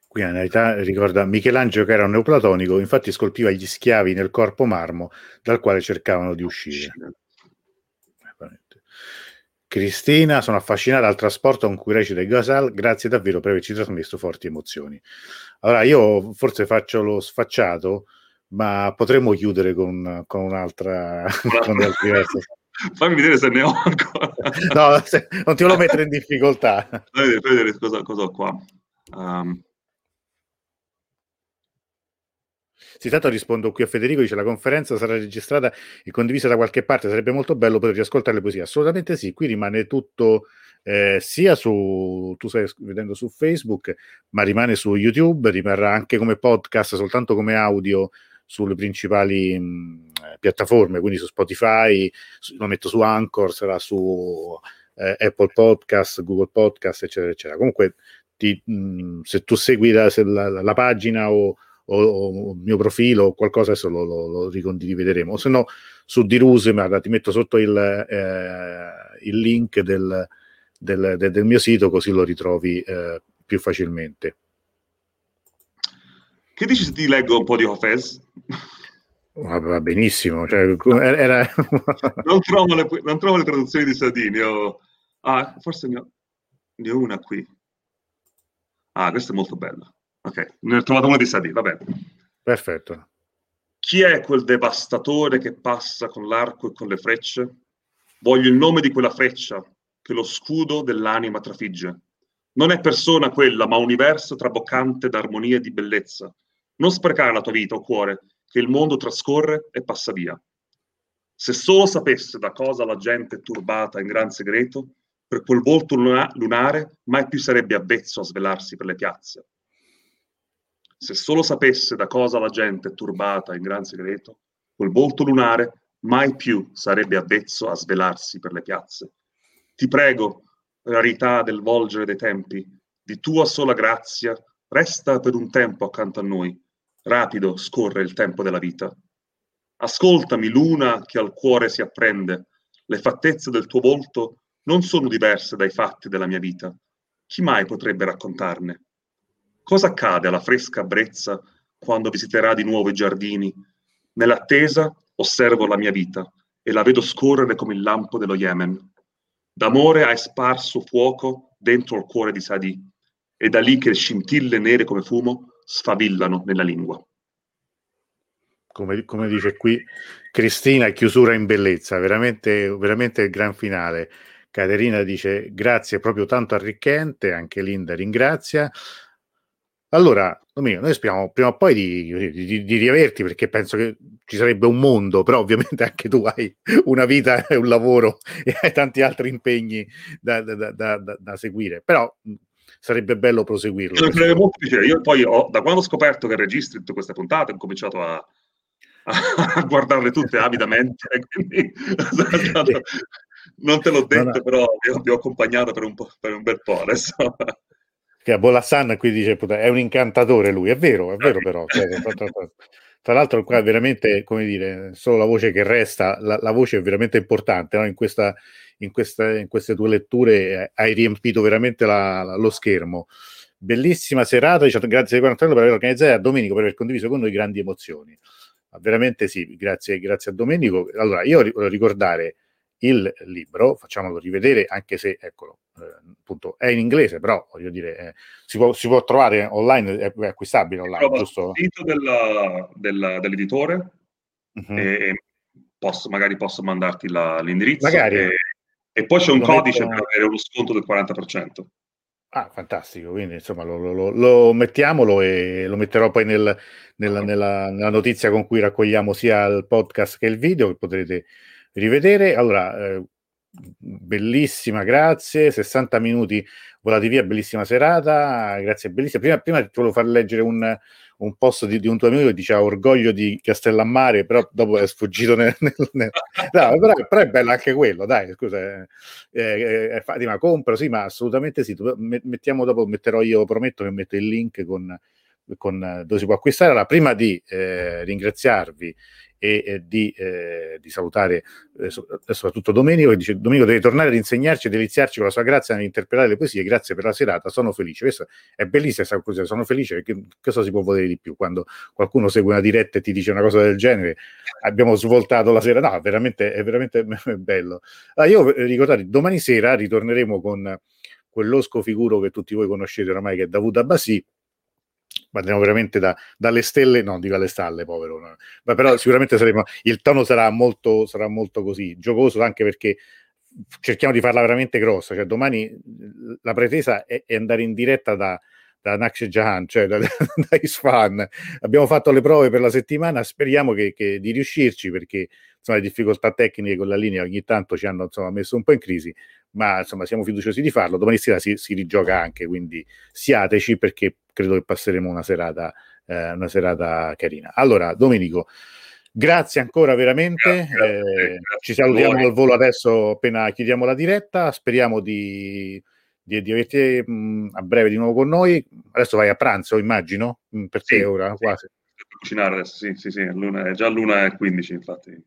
Qui in realtà ricorda Michelangelo che era un neoplatonico, infatti scolpiva gli schiavi nel corpo marmo dal quale cercavano di uscire. Cristina, sono affascinata dal trasporto con cui recita il Gasal, grazie davvero per averci trasmesso forti emozioni. Allora, io forse faccio lo sfacciato, ma potremmo chiudere con, con un'altra... con
Fammi vedere se ne ho ancora. no,
se, non ti voglio mettere in difficoltà. Fammi
fammi vedere cosa, cosa, ho qua. Um,
Sì, tanto rispondo qui a Federico, dice la conferenza sarà registrata e condivisa da qualche parte, sarebbe molto bello poter riascoltare le poesie. Assolutamente sì, qui rimane tutto eh, sia su, tu stai vedendo su Facebook, ma rimane su YouTube, rimarrà anche come podcast, soltanto come audio sulle principali mh, mm, eh, piattaforme, quindi su Spotify, su, lo metto su Anchor, sarà su eh, Apple Podcast, Google Podcast, eccetera, eccetera. Comunque, ti, mh, mm, se tu segui la, se la, la pagina o o, o il mio profilo o qualcosa, adesso lo, lo, lo ricondivideremo. se no, su Diruse, guarda, ti metto sotto il, eh, il link del, del, del, del, mio sito, così lo ritrovi eh, più facilmente.
Che dici se ti leggo un po' di Hofez?
Va benissimo, cioè, era...
non, trovo le, non, trovo le, traduzioni di Sadini. Ho... Ah, forse ne ho, ne ho, una qui. Ah, questa è molto bella. Ok, ne ho trovato uno di Sadi, va bene.
Perfetto.
Chi è quel devastatore che passa con l'arco e con le frecce? Voglio il nome di quella freccia che lo scudo dell'anima trafigge. Non è persona quella, ma universo traboccante d'armonia e di bellezza. Non sprecare la tua vita o cuore, che il mondo trascorre e passa via. Se solo sapesse da cosa la gente è turbata in gran segreto, per quel volto lunare mai più sarebbe avvezzo a svelarsi per le piazze se solo sapesse da cosa la gente è turbata in gran segreto, quel volto lunare mai più sarebbe avvezzo a svelarsi per le piazze. Ti prego, rarità del volgere dei tempi, di tua sola grazia, resta per un tempo accanto a noi. Rapido scorre il tempo della vita. Ascoltami, luna che al cuore si apprende. Le fattezze del tuo volto non sono diverse dai fatti della mia vita. Chi mai potrebbe raccontarne? cosa accade alla fresca brezza quando visiterà di nuovo i giardini? Nell'attesa osservo la mia vita e la vedo scorrere come il lampo dello Yemen. D'amore hai sparso fuoco dentro il cuore di Sadi, e da lì che scintille nere come fumo sfavillano nella lingua.
Come, come dice qui Cristina, chiusura in bellezza, veramente, veramente il gran finale. Caterina dice grazie, proprio tanto arricchente, anche Linda ringrazia. Allora, Domenico, noi speriamo prima o poi di, di, di, di riaverti perché penso che ci sarebbe un mondo, però ovviamente anche tu hai una vita e un lavoro e hai tanti altri impegni da, da, da, da seguire, però sarebbe bello proseguirlo.
Io poi ho, da quando ho scoperto che registri tutte queste puntate, ho cominciato a, a guardarle tutte avidamente, quindi non te l'ho detto, no, no. però vi ho, vi ho accompagnato per un, per un bel po' adesso
che Abolassan qui dice è un incantatore lui, è vero, è vero ah. però. Cioè, tra, l'altro qua è veramente, come dire, solo la voce che resta, la, la voce è veramente importante, no? in, questa, in, questa, in, queste tue letture eh, hai riempito veramente la, la, lo schermo. Bellissima serata, diciamo, grazie a Antonio per aver organizzato e a Domenico per aver condiviso con noi grandi emozioni. Ah, veramente sì, grazie, grazie a Domenico. Allora, io voglio ricordare il libro, facciamolo rivedere anche se, eccolo, eh, appunto, è in inglese, però voglio dire, eh, si, può, si, può, trovare online, è, è acquistabile online, Prova giusto? Il sito della,
della, dell'editore uh-huh. e posso, magari posso mandarti la, l'indirizzo. Magari. E, e, poi c'è un lo codice metto... per avere uno sconto del
40%. Ah, fantastico, quindi insomma lo, lo, lo, mettiamolo e lo metterò poi nel, nella, ah. nella, nella notizia con cui raccogliamo sia il podcast che il video che potrete rivedere. Allora, eh, bellissima, grazie. 60 minuti volati via, bellissima serata. Grazie, bellissima. Prima, prima ti volevo far leggere un, un post di, di, un tuo amico che diceva orgoglio di Castellammare, però dopo è sfuggito nel, nel, nel... No, però, però, è bello anche quello, dai, scusa. Eh, eh, eh, eh Fatima, compro, sì, ma assolutamente sì. Mettiamo dopo, metterò io, prometto che metto il link con, con, dove si può acquistare. Allora, prima di eh, ringraziarvi e eh, di, eh, di, salutare eh, so, eh, soprattutto Domenico che dice Domenico deve tornare ad insegnarci e deliziarci con la sua grazia nell'interpretare le poesie, grazie per la serata, sono felice. Questa è bellissima questa cosa, sono felice perché cosa si può volere di più quando qualcuno segue una diretta e ti dice una cosa del genere, abbiamo svoltato la sera, no, veramente, è veramente bello. Allora, ah, io eh, ricordate, domani sera ritorneremo con quell'osco figuro che tutti voi conoscete oramai che è Davuta Basì ma andiamo veramente da, dalle stelle, no, dico alle stalle, povero, no. ma però eh. sicuramente saremo, il tono sarà molto, sarà molto così, giocoso anche perché cerchiamo di farla veramente grossa, cioè domani la pretesa è, è andare in diretta da, da Naksh Jahan, cioè da, da, da Isfan. Abbiamo fatto le prove per la settimana, speriamo che, che di riuscirci perché insomma, le difficoltà tecniche con la linea ogni tanto ci hanno insomma, messo un po' in crisi, ma insomma siamo fiduciosi di farlo. Domani sera si, si rigioca anche, quindi siateci perché credo che passeremo una serata, eh, una serata carina. Allora, Domenico, grazie ancora veramente. Grazie, eh, grazie ci salutiamo al volo adesso appena chiudiamo la diretta. Speriamo di, di, di averti mh, mm, a breve di nuovo con noi. Adesso vai a pranzo, immagino, mh, mm, per sì, te ora sì. quasi.
Cucinare adesso, sì, sì, sì, è già l'una e 15 infatti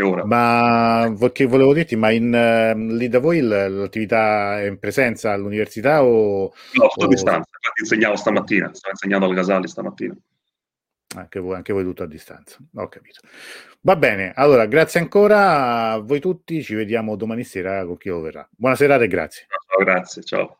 ora.
Ma che volevo dirti, ma in, uh, lì da voi l'attività è in presenza all'università o... No, sto
o... distanza, infatti insegnavo stamattina, stavo insegnando al Casali stamattina.
Anche voi, anche voi tutto a distanza, ho capito. Va bene, allora grazie ancora a voi tutti, ci vediamo domani sera con chi lo verrà. Buona serata e grazie. Ciao,
grazie, ciao.